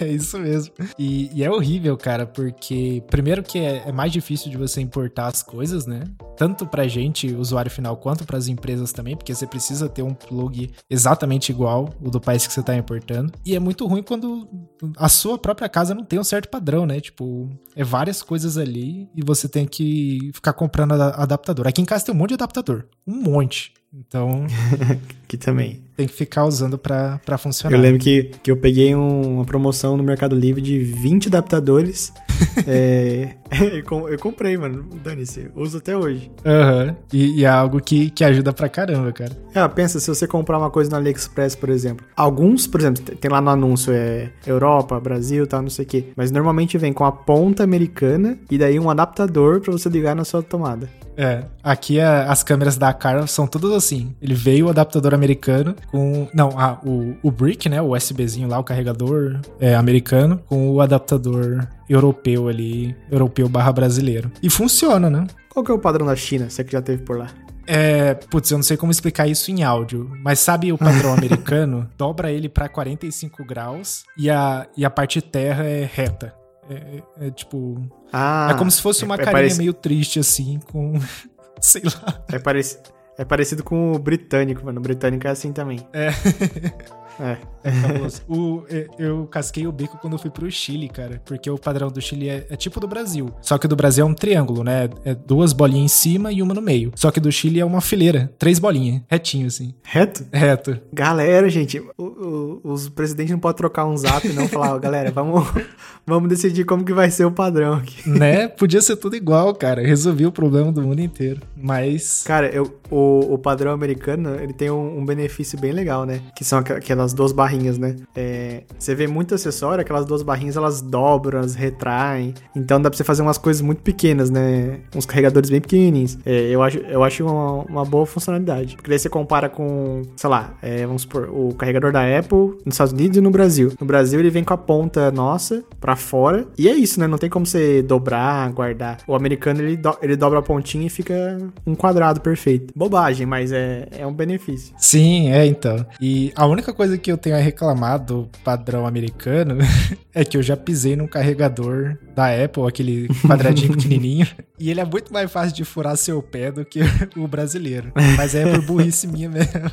é isso mesmo. E, e, é horrível, cara, porque primeiro que é, é, mais difícil de você importar as coisas, né? Tanto pra gente, usuário final, quanto para as empresas também, porque você precisa ter um plug exatamente igual o do país que você tá importando. E é muito ruim quando a sua própria casa não tem um certo padrão, né? Tipo, é várias coisas ali e você tem que ficar comprando adaptador. Aqui em casa tem um monte de adaptador. Um monte. Então. que também. Tem que ficar usando pra, pra funcionar. Eu lembro que, que eu peguei um, uma promoção no Mercado Livre de 20 adaptadores. é, eu comprei, mano. Dane-se, uso até hoje. Aham. Uhum. E, e, é algo que, que ajuda pra caramba, cara. É, pensa, se você comprar uma coisa no AliExpress, por exemplo. Alguns, por exemplo, tem lá no anúncio, é Europa, Brasil, tal, não sei o quê. Mas normalmente vem com a ponta americana e daí um adaptador para você ligar na sua tomada. É, aqui a, as câmeras da Car são todas assim. Ele veio o adaptador americano com. Não, ah, o, o brick, né? O USBzinho lá, o carregador é, americano, com o adaptador europeu ali, europeu barra brasileiro. E funciona, né? Qual que é o padrão da China, você que já teve por lá? É, putz, eu não sei como explicar isso em áudio, mas sabe o padrão americano? Dobra ele para 45 graus e a, e a parte terra é reta. É, é, é tipo. Ah, é como se fosse uma é, carinha pareci... meio triste, assim, com. sei lá. É, parec... é parecido com o britânico, mano. O britânico é assim também. É. É. É famoso. o, eu casquei o bico quando eu fui pro Chile, cara. Porque o padrão do Chile é, é, tipo do Brasil. Só que do Brasil é um triângulo, né? É duas bolinhas em cima e uma no meio. Só que do Chile é uma fileira. Três bolinhas. Retinho, assim. Reto? Reto. Galera, gente, o, o, os presidentes não podem trocar um zap e não falar, galera, vamos, vamos decidir como que vai ser o padrão aqui. Né? Podia ser tudo igual, cara. Resolvi o problema do mundo inteiro. Mas. Cara, eu, o, o padrão americano, ele tem um, um benefício bem legal, né? Que são aquelas aquelas duas barrinhas, né? É, você vê muito acessório, aquelas duas barrinhas elas dobram, elas retraem. Então dá pra você fazer umas coisas muito pequenas, né? Uns carregadores bem pequenininhos. É, eu acho, eu acho uma, uma, boa funcionalidade. Porque daí você compara com, sei lá, é, vamos supor, o carregador da Apple nos Estados Unidos e no Brasil. No Brasil ele vem com a ponta nossa pra fora. E é isso, né? Não tem como você dobrar, guardar. O americano ele, do, ele dobra a pontinha e fica um quadrado perfeito. Bobagem, mas é, é um benefício. Sim, é então. E a única coisa que eu tenho a reclamar do padrão americano é que eu já pisei num carregador da Apple, aquele quadradinho pequenininho, e ele é muito mais fácil de furar seu pé do que o brasileiro. Mas é por burrice minha mesmo.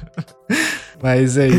Mas aí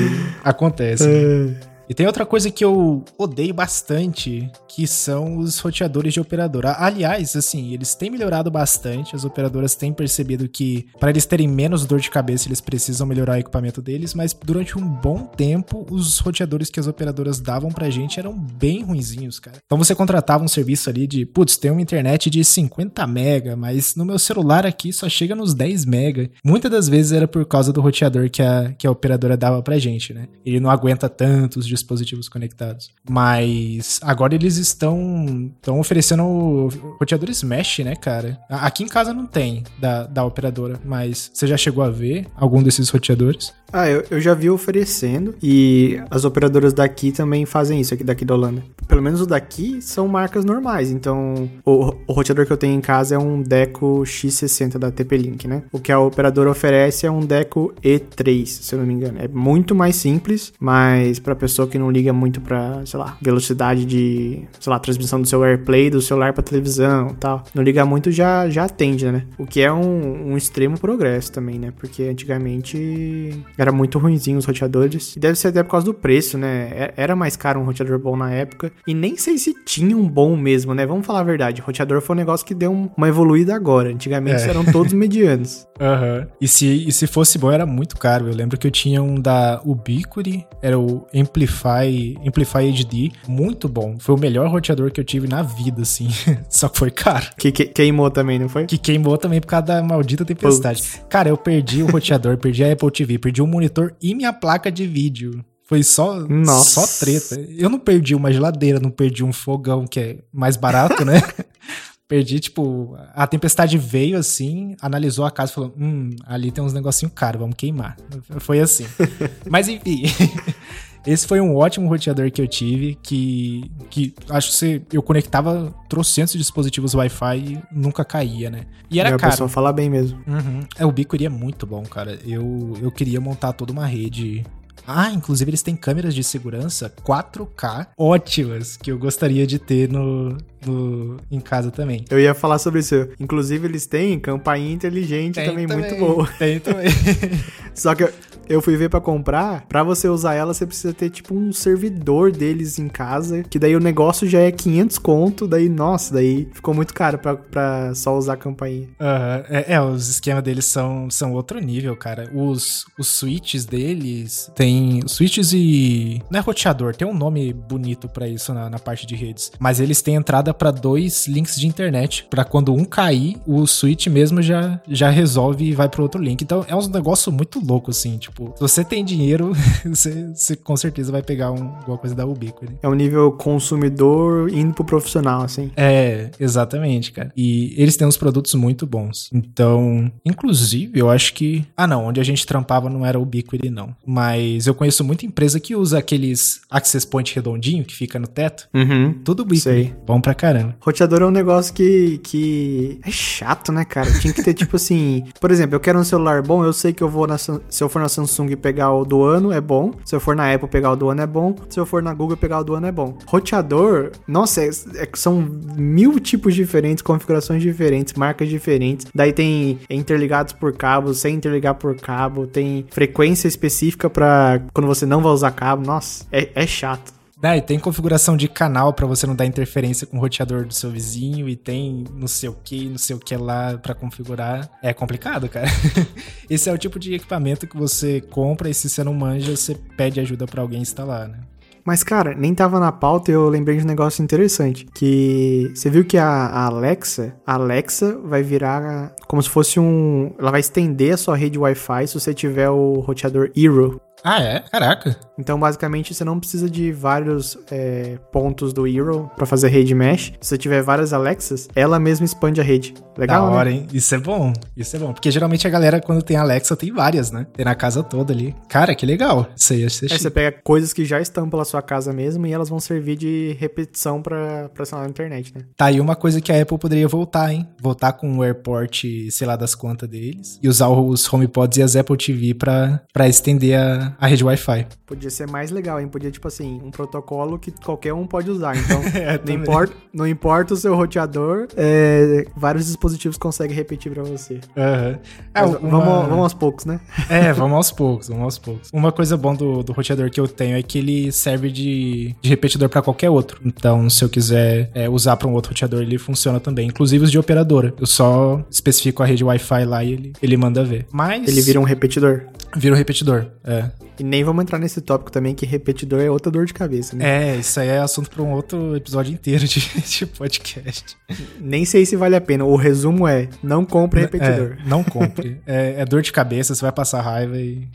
acontece. Né? E tem outra coisa que eu odeio bastante, que são os roteadores de operadora. Aliás, assim, eles têm melhorado bastante, as operadoras têm percebido que para eles terem menos dor de cabeça, eles precisam melhorar o equipamento deles, mas durante um bom tempo, os roteadores que as operadoras davam pra gente eram bem ruinzinhos, cara. Então você contratava um serviço ali de, putz, tem uma internet de 50 mega, mas no meu celular aqui só chega nos 10 mega. Muitas das vezes era por causa do roteador que a, que a operadora dava pra gente, né? Ele não aguenta tantos dispositivos conectados. Mas agora eles estão, estão oferecendo roteadores mesh, né, cara? Aqui em casa não tem da, da operadora, mas você já chegou a ver algum desses roteadores? Ah, eu, eu já vi oferecendo e as operadoras daqui também fazem isso, aqui daqui da Holanda. Pelo menos o daqui são marcas normais, então o, o roteador que eu tenho em casa é um Deco X60 da TP-Link, né? O que a operadora oferece é um Deco E3, se eu não me engano. É muito mais simples, mas pra pessoa que não liga muito pra, sei lá, velocidade de, sei lá, transmissão do seu AirPlay, do celular pra televisão tal, não liga muito já, já atende, né? O que é um, um extremo progresso também, né? Porque antigamente era muito ruimzinho os roteadores. E deve ser até por causa do preço, né? É, era mais caro um roteador bom na época. E nem sei se tinha um bom mesmo, né? Vamos falar a verdade. O roteador foi um negócio que deu uma evoluída agora. Antigamente é. eram todos medianos. Aham. Uhum. E, se, e se fosse bom, era muito caro. Eu lembro que eu tinha um da Ubiquiti, era o Amplify, Amplify HD. Muito bom. Foi o melhor roteador que eu tive na vida, assim. Só que foi caro. Que, que, queimou também, não foi? Que queimou também por causa da maldita tempestade. Putz. Cara, eu perdi o roteador, perdi a Apple TV, perdi o monitor e minha placa de vídeo. Foi só, Nossa. só treta. Eu não perdi uma geladeira, não perdi um fogão, que é mais barato, né? perdi, tipo, a tempestade veio assim, analisou a casa e falou: Hum, ali tem uns negocinho caro, vamos queimar. Foi assim. Mas enfim. Esse foi um ótimo roteador que eu tive, que, que acho que eu conectava trocentos dispositivos Wi-Fi e nunca caía, né? E era caro. pessoa fala bem mesmo. Uhum. É, o Bico é muito bom, cara. Eu, eu queria montar toda uma rede ah, inclusive eles têm câmeras de segurança 4K ótimas que eu gostaria de ter no, no, em casa também. Eu ia falar sobre isso. Inclusive, eles têm campainha inteligente também, também, muito boa. Tem também. Só que eu fui ver para comprar, para você usar ela, você precisa ter tipo um servidor deles em casa, que daí o negócio já é 500 conto, daí, nossa, daí ficou muito caro pra, só usar a campainha. Uhum. É, é, os esquemas deles são, são outro nível, cara. Os, os switches deles tem switches e... Não é roteador, tem um nome bonito para isso na, na parte de redes, mas eles têm entrada para dois links de internet, para quando um cair, o switch mesmo já, já resolve e vai pro outro link. Então é um negócio muito louco, assim, tipo, Tipo, se você tem dinheiro, você, você com certeza vai pegar um, alguma coisa da Ubiquiti. É um nível consumidor indo pro profissional, assim. É, exatamente, cara. E eles têm uns produtos muito bons. Então, inclusive, eu acho que. Ah, não, onde a gente trampava não era Ubiquiti, não. Mas eu conheço muita empresa que usa aqueles access point redondinho que fica no teto. Uhum. Tudo Ubiquiti. Sei. Bom pra caramba. Roteador é um negócio que, que é chato, né, cara? Tinha que ter, tipo assim. Por exemplo, eu quero um celular bom, eu sei que eu vou na. Se eu for na Samsung Samsung pegar o do ano é bom. Se eu for na Apple pegar o do ano é bom. Se eu for na Google pegar o do ano é bom. Roteador, nossa, é, é, são mil tipos diferentes, configurações diferentes, marcas diferentes. Daí tem interligados por cabo, sem interligar por cabo, tem frequência específica para quando você não vai usar cabo. Nossa, é, é chato. É, e tem configuração de canal para você não dar interferência com o roteador do seu vizinho e tem não sei o que, não sei o que lá para configurar. É complicado, cara. Esse é o tipo de equipamento que você compra e se você não manja, você pede ajuda para alguém instalar, né? Mas, cara, nem tava na pauta e eu lembrei de um negócio interessante. Que você viu que a, Alexa, a Alexa vai virar como se fosse um. Ela vai estender a sua rede Wi-Fi se você tiver o roteador Eero ah, é? Caraca. Então, basicamente, você não precisa de vários é, pontos do Eero para fazer rede mesh. Se você tiver várias Alexas, ela mesma expande a rede. Legal, da hora, né? hein? Isso é bom. Isso é bom. Porque geralmente a galera, quando tem Alexa, tem várias, né? Tem na casa toda ali. Cara, que legal. Isso aí, isso é, você pega coisas que já estão pela sua casa mesmo e elas vão servir de repetição para acionar na internet, né? Tá aí uma coisa que a Apple poderia voltar, hein? Voltar com o AirPort, sei lá, das contas deles e usar os HomePods e as Apple TV para estender a, a rede Wi-Fi. Podia ser mais legal, hein? Podia, tipo assim, um protocolo que qualquer um pode usar. Então, é, não, importa, não importa o seu roteador, é, vários dispositivos conseguem repetir para você. Uhum. É, uma... vamos, vamos aos poucos, né? É, vamos aos poucos, vamos aos poucos. Uma coisa bom do, do roteador que eu tenho é que ele serve de, de repetidor para qualquer outro. Então, se eu quiser é, usar para um outro roteador, ele funciona também. Inclusive os de operadora. Eu só especifico a rede Wi-Fi lá e ele, ele manda ver. Mas. Ele vira um repetidor. Vira um repetidor, é. E nem vamos entrar nesse tópico também, que repetidor é outra dor de cabeça, né? É, isso aí é assunto para um outro episódio inteiro de, de, podcast. Nem sei se vale a pena. O resumo é: não compre repetidor. É, não compre. é, é, dor de cabeça, você vai passar raiva e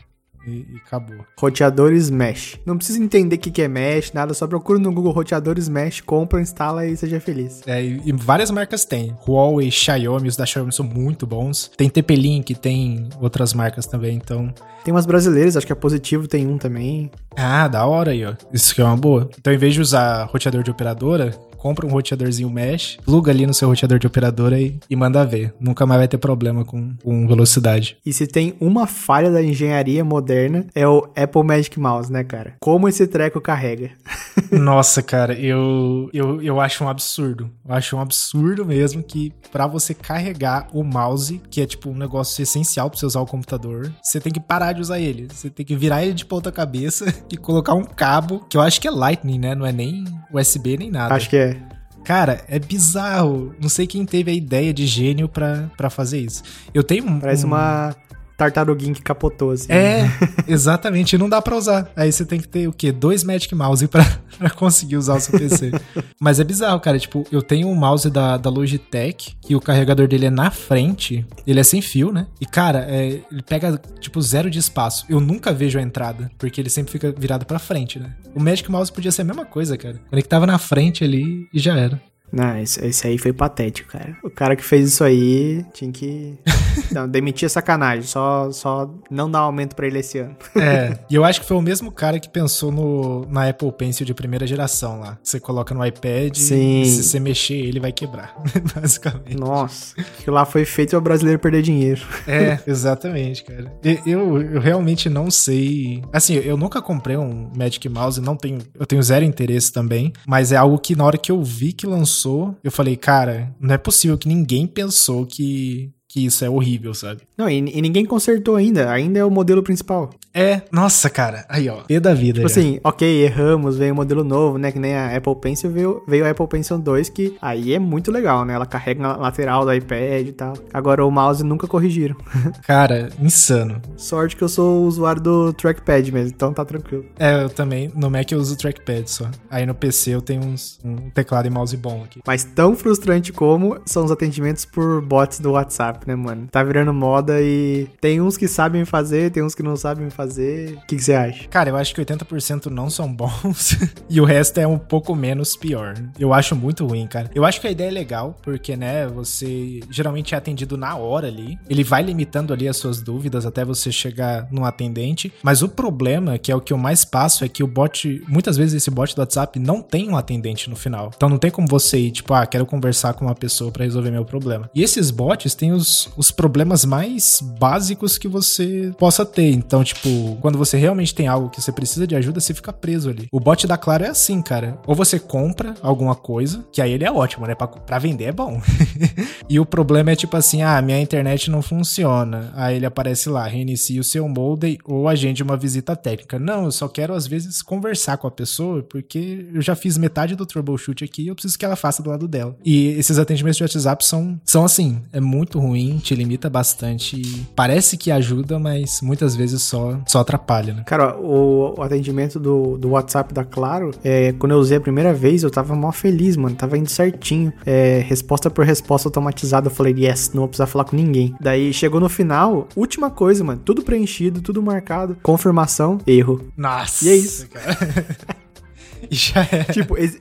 e, e, acabou. Roteadores Mesh. Não precisa entender o que, que é Mesh, nada, só procura no Google Roteadores Mesh, compra, instala e seja feliz. É, e, e várias marcas tem. Huawei, Xiaomi, os da Xiaomi são muito bons. Tem TP-Link, tem outras marcas também, então... Tem umas brasileiras, acho que a Positivo tem um também. Ah, da hora aí, ó. Isso que é uma boa. Então, em vez de usar roteador de operadora, compra um roteadorzinho mesh, pluga ali no seu roteador de operadora e, e manda ver. Nunca mais vai ter problema com, com velocidade. E se tem uma falha da engenharia moderna, é o Apple Magic Mouse, né, cara? Como esse treco carrega. Nossa, cara, eu, eu, eu acho um absurdo. Eu acho um absurdo mesmo que para você carregar o mouse, que é tipo um negócio essencial para você usar o computador, você tem que parar de usar ele. Você tem que virar ele de ponta cabeça e colocar um cabo, que eu acho que é Lightning, né? Não é nem USB nem nada. Acho que é. Cara, é bizarro. Não sei quem teve a ideia de gênio para fazer isso. Eu tenho um. Parece um... uma tartaruguinho que capotou, assim. É, exatamente. Não dá pra usar. Aí você tem que ter o quê? Dois Magic Mouse pra, pra conseguir usar o seu PC. Mas é bizarro, cara. Tipo, eu tenho um mouse da, da Logitech, que o carregador dele é na frente. Ele é sem fio, né? E, cara, é, ele pega, tipo, zero de espaço. Eu nunca vejo a entrada, porque ele sempre fica virado pra frente, né? O Magic Mouse podia ser a mesma coisa, cara. Conectava na frente ali e já era. Não, esse, esse, aí foi patético, cara. O cara que fez isso aí tinha que. Não, demitir sacanagem. Só, só não dar aumento para ele esse ano. É, e eu acho que foi o mesmo cara que pensou no, na Apple Pencil de primeira geração lá. Você coloca no iPad Sim. e se você mexer, ele vai quebrar. Basicamente. Nossa, que lá foi feito o brasileiro perder dinheiro. É, exatamente, cara. Eu, eu realmente não sei. Assim, eu nunca comprei um Magic Mouse, não tenho. Eu tenho zero interesse também. Mas é algo que na hora que eu vi que lançou lançou, eu falei, cara, não é possível que ninguém pensou que que isso é horrível, sabe? Não, e, e, ninguém consertou ainda. Ainda é o modelo principal. É, nossa, cara. Aí, ó. E da vida. Tipo já. assim, ok, erramos, veio um modelo novo, né? Que nem a Apple Pencil veio, veio a Apple Pencil 2, que aí é muito legal, né? Ela carrega na lateral do iPad e tal. Agora o mouse nunca corrigiram. cara, insano. Sorte que eu sou usuário do trackpad mesmo, então tá tranquilo. É, eu também. No Mac eu uso o trackpad só. Aí no PC eu tenho uns, um teclado e mouse bom aqui. Mas tão frustrante como são os atendimentos por bots do WhatsApp né, mano? Tá virando moda e tem uns que sabem fazer, tem uns que não sabem fazer. O que, você acha? Cara, eu acho que 80% não são bons e o resto é um pouco menos pior. Eu acho muito ruim, cara. Eu acho que a ideia é legal, porque, né, você geralmente é atendido na hora ali. Ele vai limitando ali as suas dúvidas até você chegar num atendente. Mas o problema, que é o que eu mais passo, é que o bot, muitas vezes esse bot do WhatsApp não tem um atendente no final. Então não tem como você ir, tipo, ah, quero conversar com uma pessoa para resolver meu problema. E esses bots têm os os, os problemas mais básicos que você possa ter. Então, tipo, quando você realmente tem algo que você precisa de ajuda, você fica preso ali. O bot da Claro é assim, cara. Ou você compra alguma coisa, que aí ele é ótimo, né? Pra, pra vender é bom. e o problema é tipo assim: ah, minha internet não funciona. Aí ele aparece lá, reinicie o seu modem ou agende uma visita técnica. Não, eu só quero às vezes conversar com a pessoa, porque eu já fiz metade do troubleshoot aqui e eu preciso que ela faça do lado dela. E esses atendimentos de WhatsApp são, são assim, é muito ruim ruim, te limita bastante. Parece que ajuda, mas muitas vezes só, só atrapalha, né? Cara, o, o atendimento do, do WhatsApp da Claro, é, quando eu usei a primeira vez, eu tava mó feliz, mano. Tava indo certinho. É, resposta por resposta automatizada. Eu falei, yes, não vou precisar falar com ninguém. Daí chegou no final, última coisa, mano. Tudo preenchido, tudo marcado. Confirmação, erro. Nossa! E é isso. Cara. já é. Tipo, ex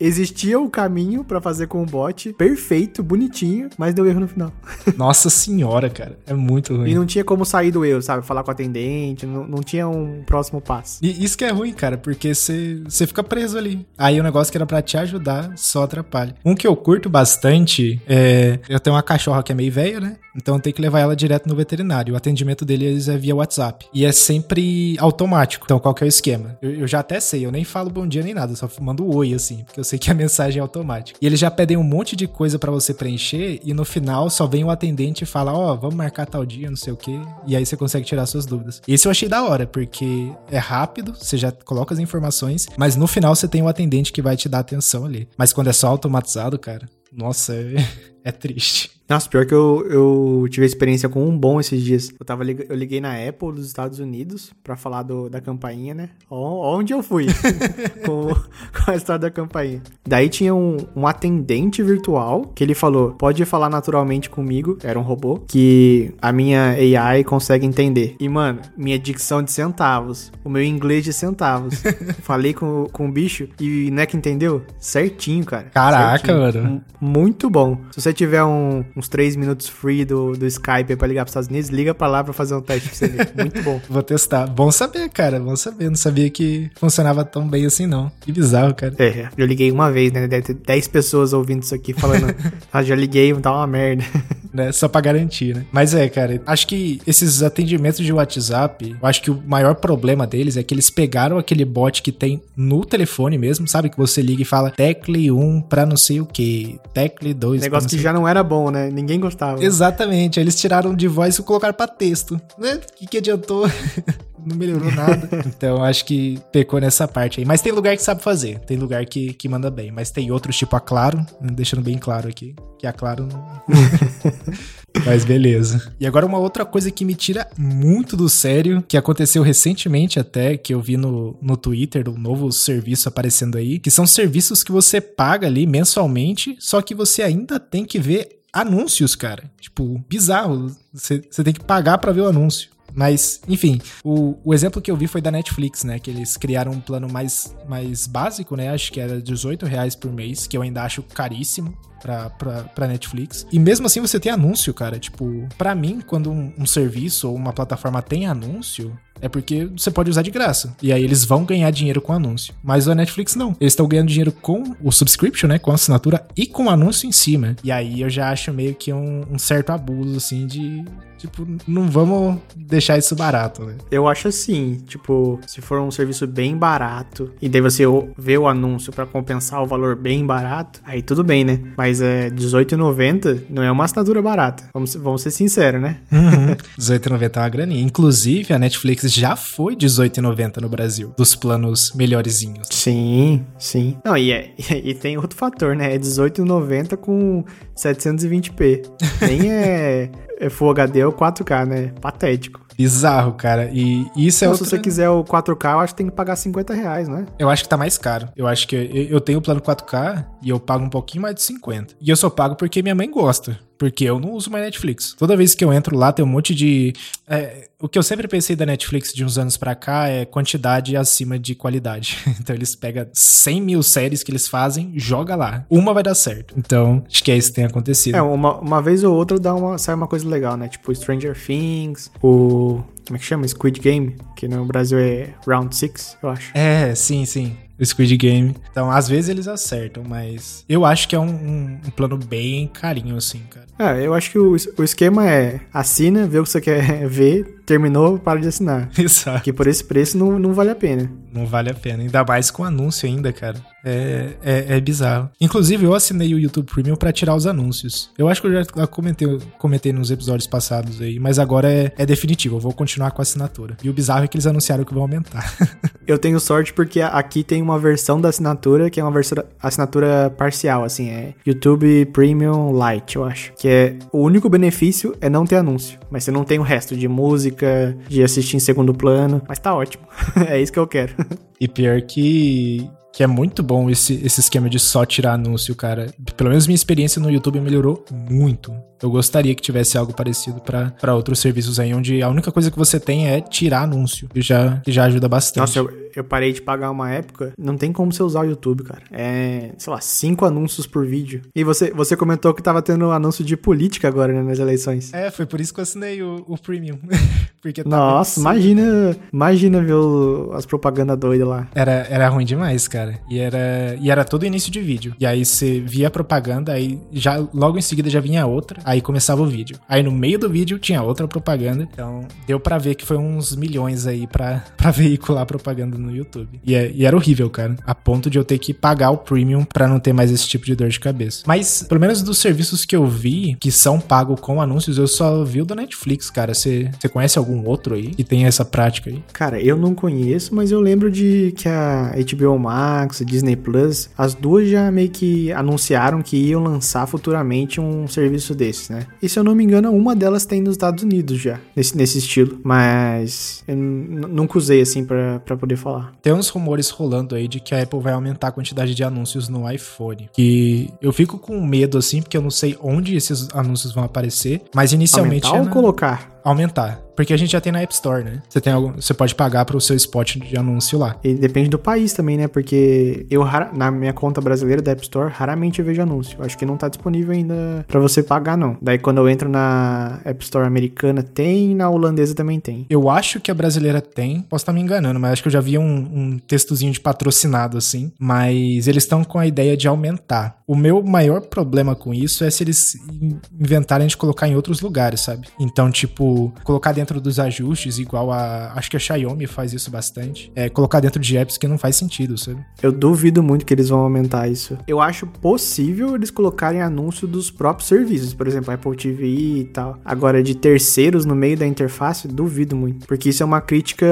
existia o caminho para fazer com o bot perfeito, bonitinho, mas deu erro no final. Nossa senhora, cara. É muito ruim. E não tinha como sair do erro, sabe? Falar com o atendente, não, não tinha um próximo passo. E isso que é ruim, cara, porque você fica preso ali. Aí o negócio que era para te ajudar só atrapalha. Um que eu curto bastante é. Eu tenho uma cachorra que é meio velha, né? Então eu tenho que levar ela direto no veterinário. O atendimento deles é via WhatsApp. E é sempre automático. Então qual que é o esquema? Eu, eu já até sei, eu nem falo bom dia nem nada, só mando oi assim, porque eu sei que a mensagem é automática. E eles já pedem um monte de coisa para você preencher e no final só vem o atendente e fala: Ó, oh, vamos marcar tal dia, não sei o quê. E aí você consegue tirar suas dúvidas. Esse eu achei da hora, porque é rápido, você já coloca as informações, mas no final você tem o atendente que vai te dar atenção ali. Mas quando é só automatizado, cara, nossa, é, é triste. Nossa, pior que eu, eu tive experiência com um bom esses dias. Eu, tava, eu liguei na Apple dos Estados Unidos pra falar do, da campainha, né? Onde eu fui com, com, a história da campainha. Daí tinha um, um, atendente virtual que ele falou: pode falar naturalmente comigo, era um robô, que a minha AI consegue entender. E, mano, minha dicção de centavos, o meu inglês de centavos. Falei com, com o bicho e não é que entendeu? Certinho, cara. Caraca, certinho. mano. Muito bom. Se você tiver um uns 3 minutos free do, do Skype para ligar para os Estados Unidos, liga para lá para fazer um teste pra você ver. Muito bom. Vou testar. Bom saber, cara. Bom saber. Não sabia que funcionava tão bem assim, não. Que bizarro, cara. É, eu liguei uma vez, né? Deve ter 10 pessoas ouvindo isso aqui falando, ah, já liguei, tá uma merda. Né? Só pra garantir, né? Mas é, cara, acho que esses atendimentos de WhatsApp, eu acho que o maior problema deles é que eles pegaram aquele bot que tem no telefone mesmo, sabe? Que você liga e fala tecle 1 pra não sei o que, tecle 2 Negócio que já não era bom, né? Ninguém gostava. Exatamente. Aí eles tiraram de voz e colocaram pra texto. Né? O que, que adiantou? não melhorou nada. então acho que pecou nessa parte aí. Mas tem lugar que sabe fazer, tem lugar que, que manda bem. Mas tem outros, tipo a Claro, deixando bem claro aqui, que a Claro não. Mas beleza. E agora uma outra coisa que me tira muito do sério, que aconteceu recentemente até, que eu vi no, no Twitter, um novo serviço aparecendo aí, que são serviços que você paga ali mensalmente, só que você ainda tem que ver anúncios, cara. Tipo, bizarro. Você tem que pagar para ver o anúncio. Mas, enfim, o, o exemplo que eu vi foi da Netflix, né? Que eles criaram um plano mais, mais básico, né? Acho que era 18 reais por mês, que eu ainda acho caríssimo pra, pra, pra Netflix. E mesmo assim você tem anúncio, cara. Tipo, para mim, quando um, um serviço ou uma plataforma tem anúncio, é porque você pode usar de graça. E aí eles vão ganhar dinheiro com anúncio. Mas a Netflix não. Eles estão ganhando dinheiro com o subscription, né? Com a assinatura e com o anúncio em cima. E aí eu já acho meio que um, um certo abuso, assim, de. Tipo, não vamos deixar isso barato, né? Eu acho assim, tipo, se for um serviço bem barato e daí você vê o anúncio para compensar o valor bem barato, aí tudo bem, né? Mas é R$18,90 não é uma assinatura barata. Vamos, vamos ser sinceros, né? Uhum. R$18,90 é uma graninha. Inclusive, a Netflix já foi R$18,90 no Brasil, dos planos melhorzinhos. Sim, sim. Não, e, é, e tem outro fator, né? É R$18,90 com 720p. Nem é, é Full HD ou 4K, né? Patético. Bizarro, cara. E isso é então, outra... Se você quiser o 4K, eu acho que tem que pagar 50 reais, né? Eu acho que tá mais caro. Eu acho que eu, tenho o plano 4K e eu pago um pouquinho mais de 50. E eu só pago porque minha mãe gosta porque eu não uso mais Netflix. Toda vez que eu entro lá, tem um monte de. É, o que eu sempre pensei da Netflix de uns anos para cá é quantidade acima de qualidade. Então eles pegam 100 mil séries que eles fazem, joga lá. Uma vai dar certo. Então, acho que é isso que tem acontecido. É, uma, uma vez ou outra dá uma, sai uma coisa legal, né? Tipo Stranger Things, o. you Como é que chama? Squid Game, que no Brasil é Round 6, eu acho. É, sim, sim o Squid Game. Então, às vezes eles acertam, mas eu acho que é um, um, um plano bem carinho, assim, cara. É, eu acho que o, o esquema é assina, vê o que você quer ver, terminou, para de assinar. Exato. Que por esse preço não, não vale a pena. Não vale a pena. Ainda mais com anúncio ainda, cara. É, é, é bizarro. Inclusive, eu assinei o YouTube Premium para tirar os anúncios. Eu acho que eu já comentei, comentei nos episódios passados aí, mas agora é, é definitivo. Eu vou continuar continuar com a assinatura. E o bizarro é que eles anunciaram que vão aumentar. Eu tenho sorte porque aqui tem uma versão da assinatura que é uma versão assinatura parcial, assim, é YouTube Premium Lite, eu acho. Que é o único benefício é não ter anúncio, mas você não tem o resto de música, de assistir em segundo plano, mas tá ótimo. é isso que eu quero. E pior que que é muito bom esse, esse esquema de só tirar anúncio, cara. Pelo menos minha experiência no YouTube melhorou muito. Eu gostaria que tivesse algo parecido para outros serviços aí, onde a única coisa que você tem é tirar anúncio, que já, que já ajuda bastante. Nossa, eu, eu parei de pagar uma época, não tem como você usar o YouTube, cara. É, sei lá, cinco anúncios por vídeo. E você, você comentou que tava tendo anúncio de política agora, né, nas eleições. É, foi por isso que eu assinei o, o Premium. Porque Nossa, imagina, imagina ver o, as propagandas doidas lá. Era, era ruim demais, cara. E era, e era todo início de vídeo. E aí você via a propaganda, aí já logo em seguida já vinha outra. Aí começava o vídeo. Aí no meio do vídeo tinha outra propaganda. Então deu para ver que foi uns milhões aí pra veicular propaganda no YouTube. E, é, e, era horrível, cara. A ponto de eu ter que pagar o premium para não ter mais esse tipo de dor de cabeça. Mas, pelo menos dos serviços que eu vi, que são pagos com anúncios, eu só vi o do Netflix, cara. Você conhece algum outro aí que tem essa prática aí? Cara, eu não conheço, mas eu lembro de que a HBO Max, a Disney Plus, as duas já meio que anunciaram que iam lançar futuramente um serviço desse né? E se eu não me engano, uma delas tem nos Estados Unidos já, nesse, nesse estilo. Mas eu nunca usei assim para poder falar. Tem uns rumores rolando aí de que a Apple vai aumentar a quantidade de anúncios no iPhone. Que eu fico com medo assim, porque eu não sei onde esses anúncios vão aparecer. Mas inicialmente. Aumentar é ou colocar? Aumentar. Porque a gente já tem na App Store, né? Você, tem algum, você pode pagar para o seu spot de anúncio lá. E depende do país também, né? Porque eu, na minha conta brasileira da App Store, raramente eu vejo anúncio. Acho que não tá disponível ainda para você pagar, não. Daí quando eu entro na App Store americana, tem, na holandesa também tem. Eu acho que a brasileira tem, posso estar me enganando, mas acho que eu já vi um, um textozinho de patrocinado assim. Mas eles estão com a ideia de aumentar. O meu maior problema com isso é se eles inventarem de colocar em outros lugares, sabe? Então, tipo, colocar dentro dos ajustes, igual a. Acho que a Xiaomi faz isso bastante. É colocar dentro de apps que não faz sentido, sabe? Eu duvido muito que eles vão aumentar isso. Eu acho possível eles colocarem anúncio dos próprios serviços, por exemplo, Apple TV e tal. Agora, de terceiros no meio da interface, duvido muito. Porque isso é uma crítica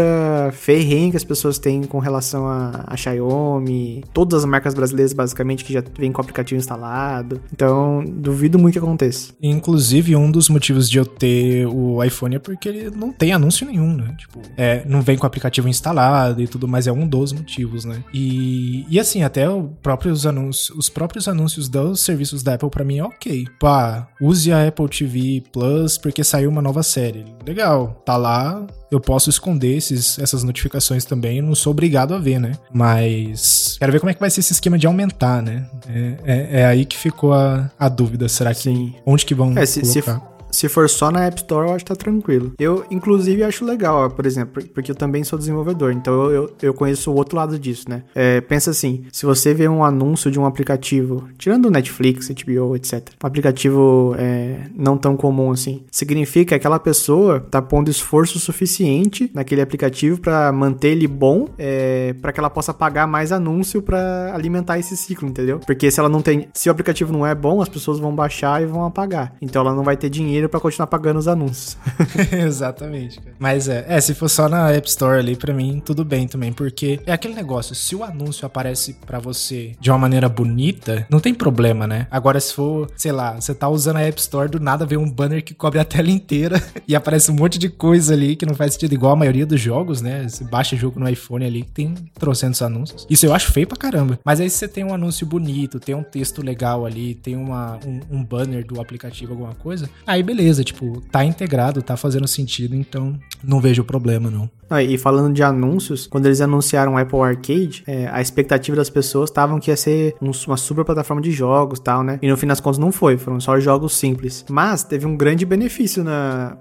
ferrenha que as pessoas têm com relação a, a Xiaomi, todas as marcas brasileiras, basicamente, que já vêm com o aplicativo aplicativo instalado. Então, duvido muito que aconteça. Inclusive, um dos motivos de eu ter o iPhone é porque ele não tem anúncio nenhum, né? Tipo, é, não vem com o aplicativo instalado e tudo mais, é um dos motivos, né? E, e assim, até o próprios anúncios, os próprios anúncios dos serviços da Apple para mim é ok. Pá, use a Apple TV Plus porque saiu uma nova série. Legal, tá lá, eu posso esconder esses, essas notificações também, não sou obrigado a ver, né? Mas quero ver como é que vai ser esse esquema de aumentar, né? É, é, é aí que ficou a, a dúvida. Será que Sim. onde que vão é, se, colocar? Se se for só na App Store, eu acho que tá tranquilo. Eu, inclusive, acho legal, ó, por exemplo, porque eu também sou desenvolvedor, então eu, eu conheço o outro lado disso, né? É, pensa assim, se você vê um anúncio de um aplicativo, tirando o Netflix, HBO, etc., um aplicativo é, não tão comum assim, significa que aquela pessoa tá pondo esforço suficiente naquele aplicativo para manter ele bom, é, para que ela possa pagar mais anúncio para alimentar esse ciclo, entendeu? Porque se ela não tem, se o aplicativo não é bom, as pessoas vão baixar e vão apagar. Então ela não vai ter dinheiro dinheiro para continuar pagando os anúncios. Exatamente. Cara. Mas é, é, se for só na App Store ali, para mim, tudo bem também, porque é aquele negócio, se o anúncio aparece para você de uma maneira bonita, não tem problema, né? Agora, se for, sei lá, você tá usando a App Store, do nada vem um banner que cobre a tela inteira e aparece um monte de coisa ali que não faz sentido, igual a maioria dos jogos, né? Você baixa jogo no iPhone ali que tem trocentos anúncios. Isso eu acho feio pra caramba. Mas aí você tem um anúncio bonito, tem um texto legal ali, tem uma, um, um banner do aplicativo, alguma coisa, aí beleza, tipo, tá integrado, tá fazendo sentido, então não vejo problema, não. Ah, e falando de anúncios, quando eles anunciaram o Apple Arcade, é, a expectativa das pessoas estavam que ia ser um, uma super plataforma de jogos tal, né? E no fim das contas não foi, foram só jogos simples. Mas teve um grande benefício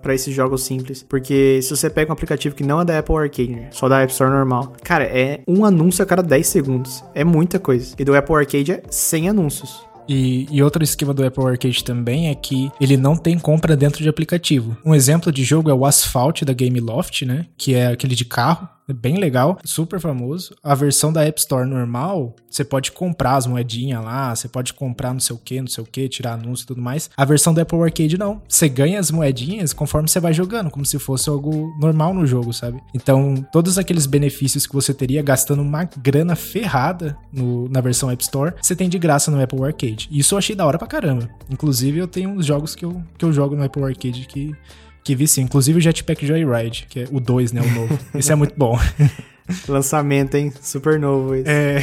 para esses jogos simples, porque se você pega um aplicativo que não é da Apple Arcade, né? só da App Store normal, cara, é um anúncio a cada 10 segundos. É muita coisa. E do Apple Arcade é 100 anúncios. E, e, outro esquema do Apple Arcade também é que ele não tem compra dentro de aplicativo. Um exemplo de jogo é o Asphalt da Gameloft, né? Que é aquele de carro. É bem legal, super famoso. A versão da App Store normal, você pode comprar as moedinhas lá, você pode comprar não sei o que, não sei o que, tirar anúncio e tudo mais. A versão da Apple Arcade não. Você ganha as moedinhas conforme você vai jogando, como se fosse algo normal no jogo, sabe? Então, todos aqueles benefícios que você teria gastando uma grana ferrada no, na versão App Store, você tem de graça no Apple Arcade. Isso eu achei da hora pra caramba. Inclusive, eu tenho uns jogos que eu, que eu jogo no Apple Arcade que que vi sim. Inclusive o Jetpack Joyride, que é o 2, né? O novo. Esse é muito bom. Lançamento, hein? Super novo esse. É.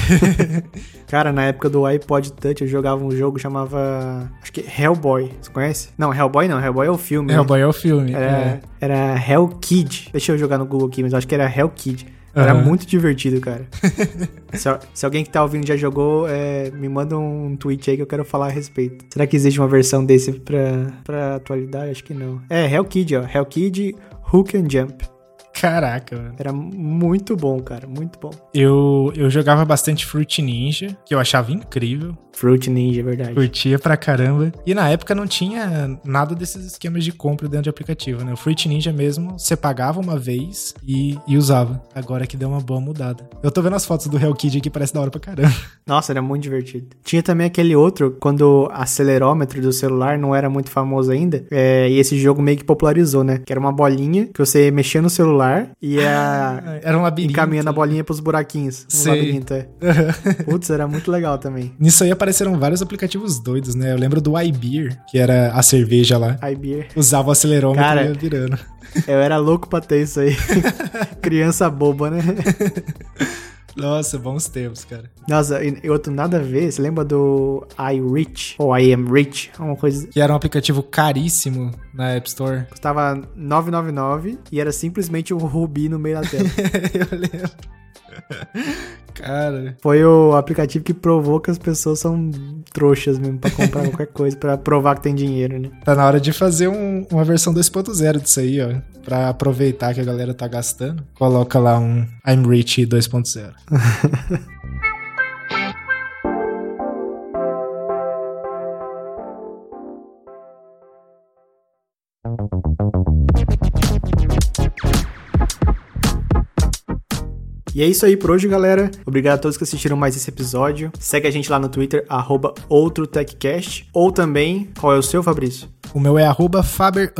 Cara, na época do iPod Touch eu jogava um jogo que chamava. Acho que Hellboy. Você conhece? Não, Hellboy não. Hellboy é o filme. Hellboy né? é o filme. Era, é. era Hell Kid. Deixa eu jogar no Google aqui, mas acho que era Hell Kid. Era uhum. muito divertido, cara. se, se, alguém que tá ouvindo já jogou, é, me manda um tweet aí que eu quero falar a respeito. Será que existe uma versão desse pra, pra atualidade? Acho que não. É, Hell Kid, ó. Hell Kid Hook and Jump. Caraca, mano. Era muito bom, cara, muito bom. Eu, eu jogava bastante Fruit Ninja, que eu achava incrível. Fruit Ninja, é verdade. Curtia pra caramba. E na época não tinha nada desses esquemas de compra dentro de aplicativo, né? O Fruit Ninja mesmo, você pagava uma vez e, e usava. Agora que deu uma boa mudada. Eu tô vendo as fotos do Hell Kid aqui, parece da hora pra caramba. Nossa, era muito divertido. Tinha também aquele outro, quando o acelerômetro do celular não era muito famoso ainda, é, e esse jogo meio que popularizou, né? Que era uma bolinha que você mexia no celular celular e ia era um labirinto. encaminhando a bolinha pros buraquinhos. Um Sei. labirinto, é. Putz, era muito legal também. Nisso aí apareceram vários aplicativos doidos, né? Eu lembro do iBeer, que era a cerveja lá. iBeer. Usava o acelerômetro Cara, e ia virando. Eu era louco pra ter isso aí. Criança boba, né? Nossa, bons tempos, cara. Nossa, e outro nada a ver, você lembra do iRich? Ou I Am Rich? Uma coisa. Que era um aplicativo caríssimo na App Store. Custava 999 e era simplesmente um rubi no meio da tela. Eu lembro. Cara. Foi o aplicativo que provou que as pessoas são trouxas mesmo pra comprar qualquer coisa, pra provar que tem dinheiro, né? Tá na hora de fazer um, uma versão 2.0 disso aí, ó. Pra aproveitar que a galera tá gastando. Coloca lá um I'm Rich 2.0. E é isso aí por hoje, galera. Obrigado a todos que assistiram mais esse episódio. Segue a gente lá no Twitter, OutroTechCast. Ou também, qual é o seu, Fabrício? O meu é arroba Faber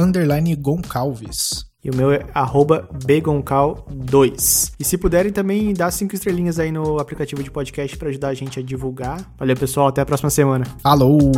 Goncalves. E o meu é arroba begoncal2. E se puderem também, dá cinco estrelinhas aí no aplicativo de podcast para ajudar a gente a divulgar. Valeu, pessoal. Até a próxima semana. Falou!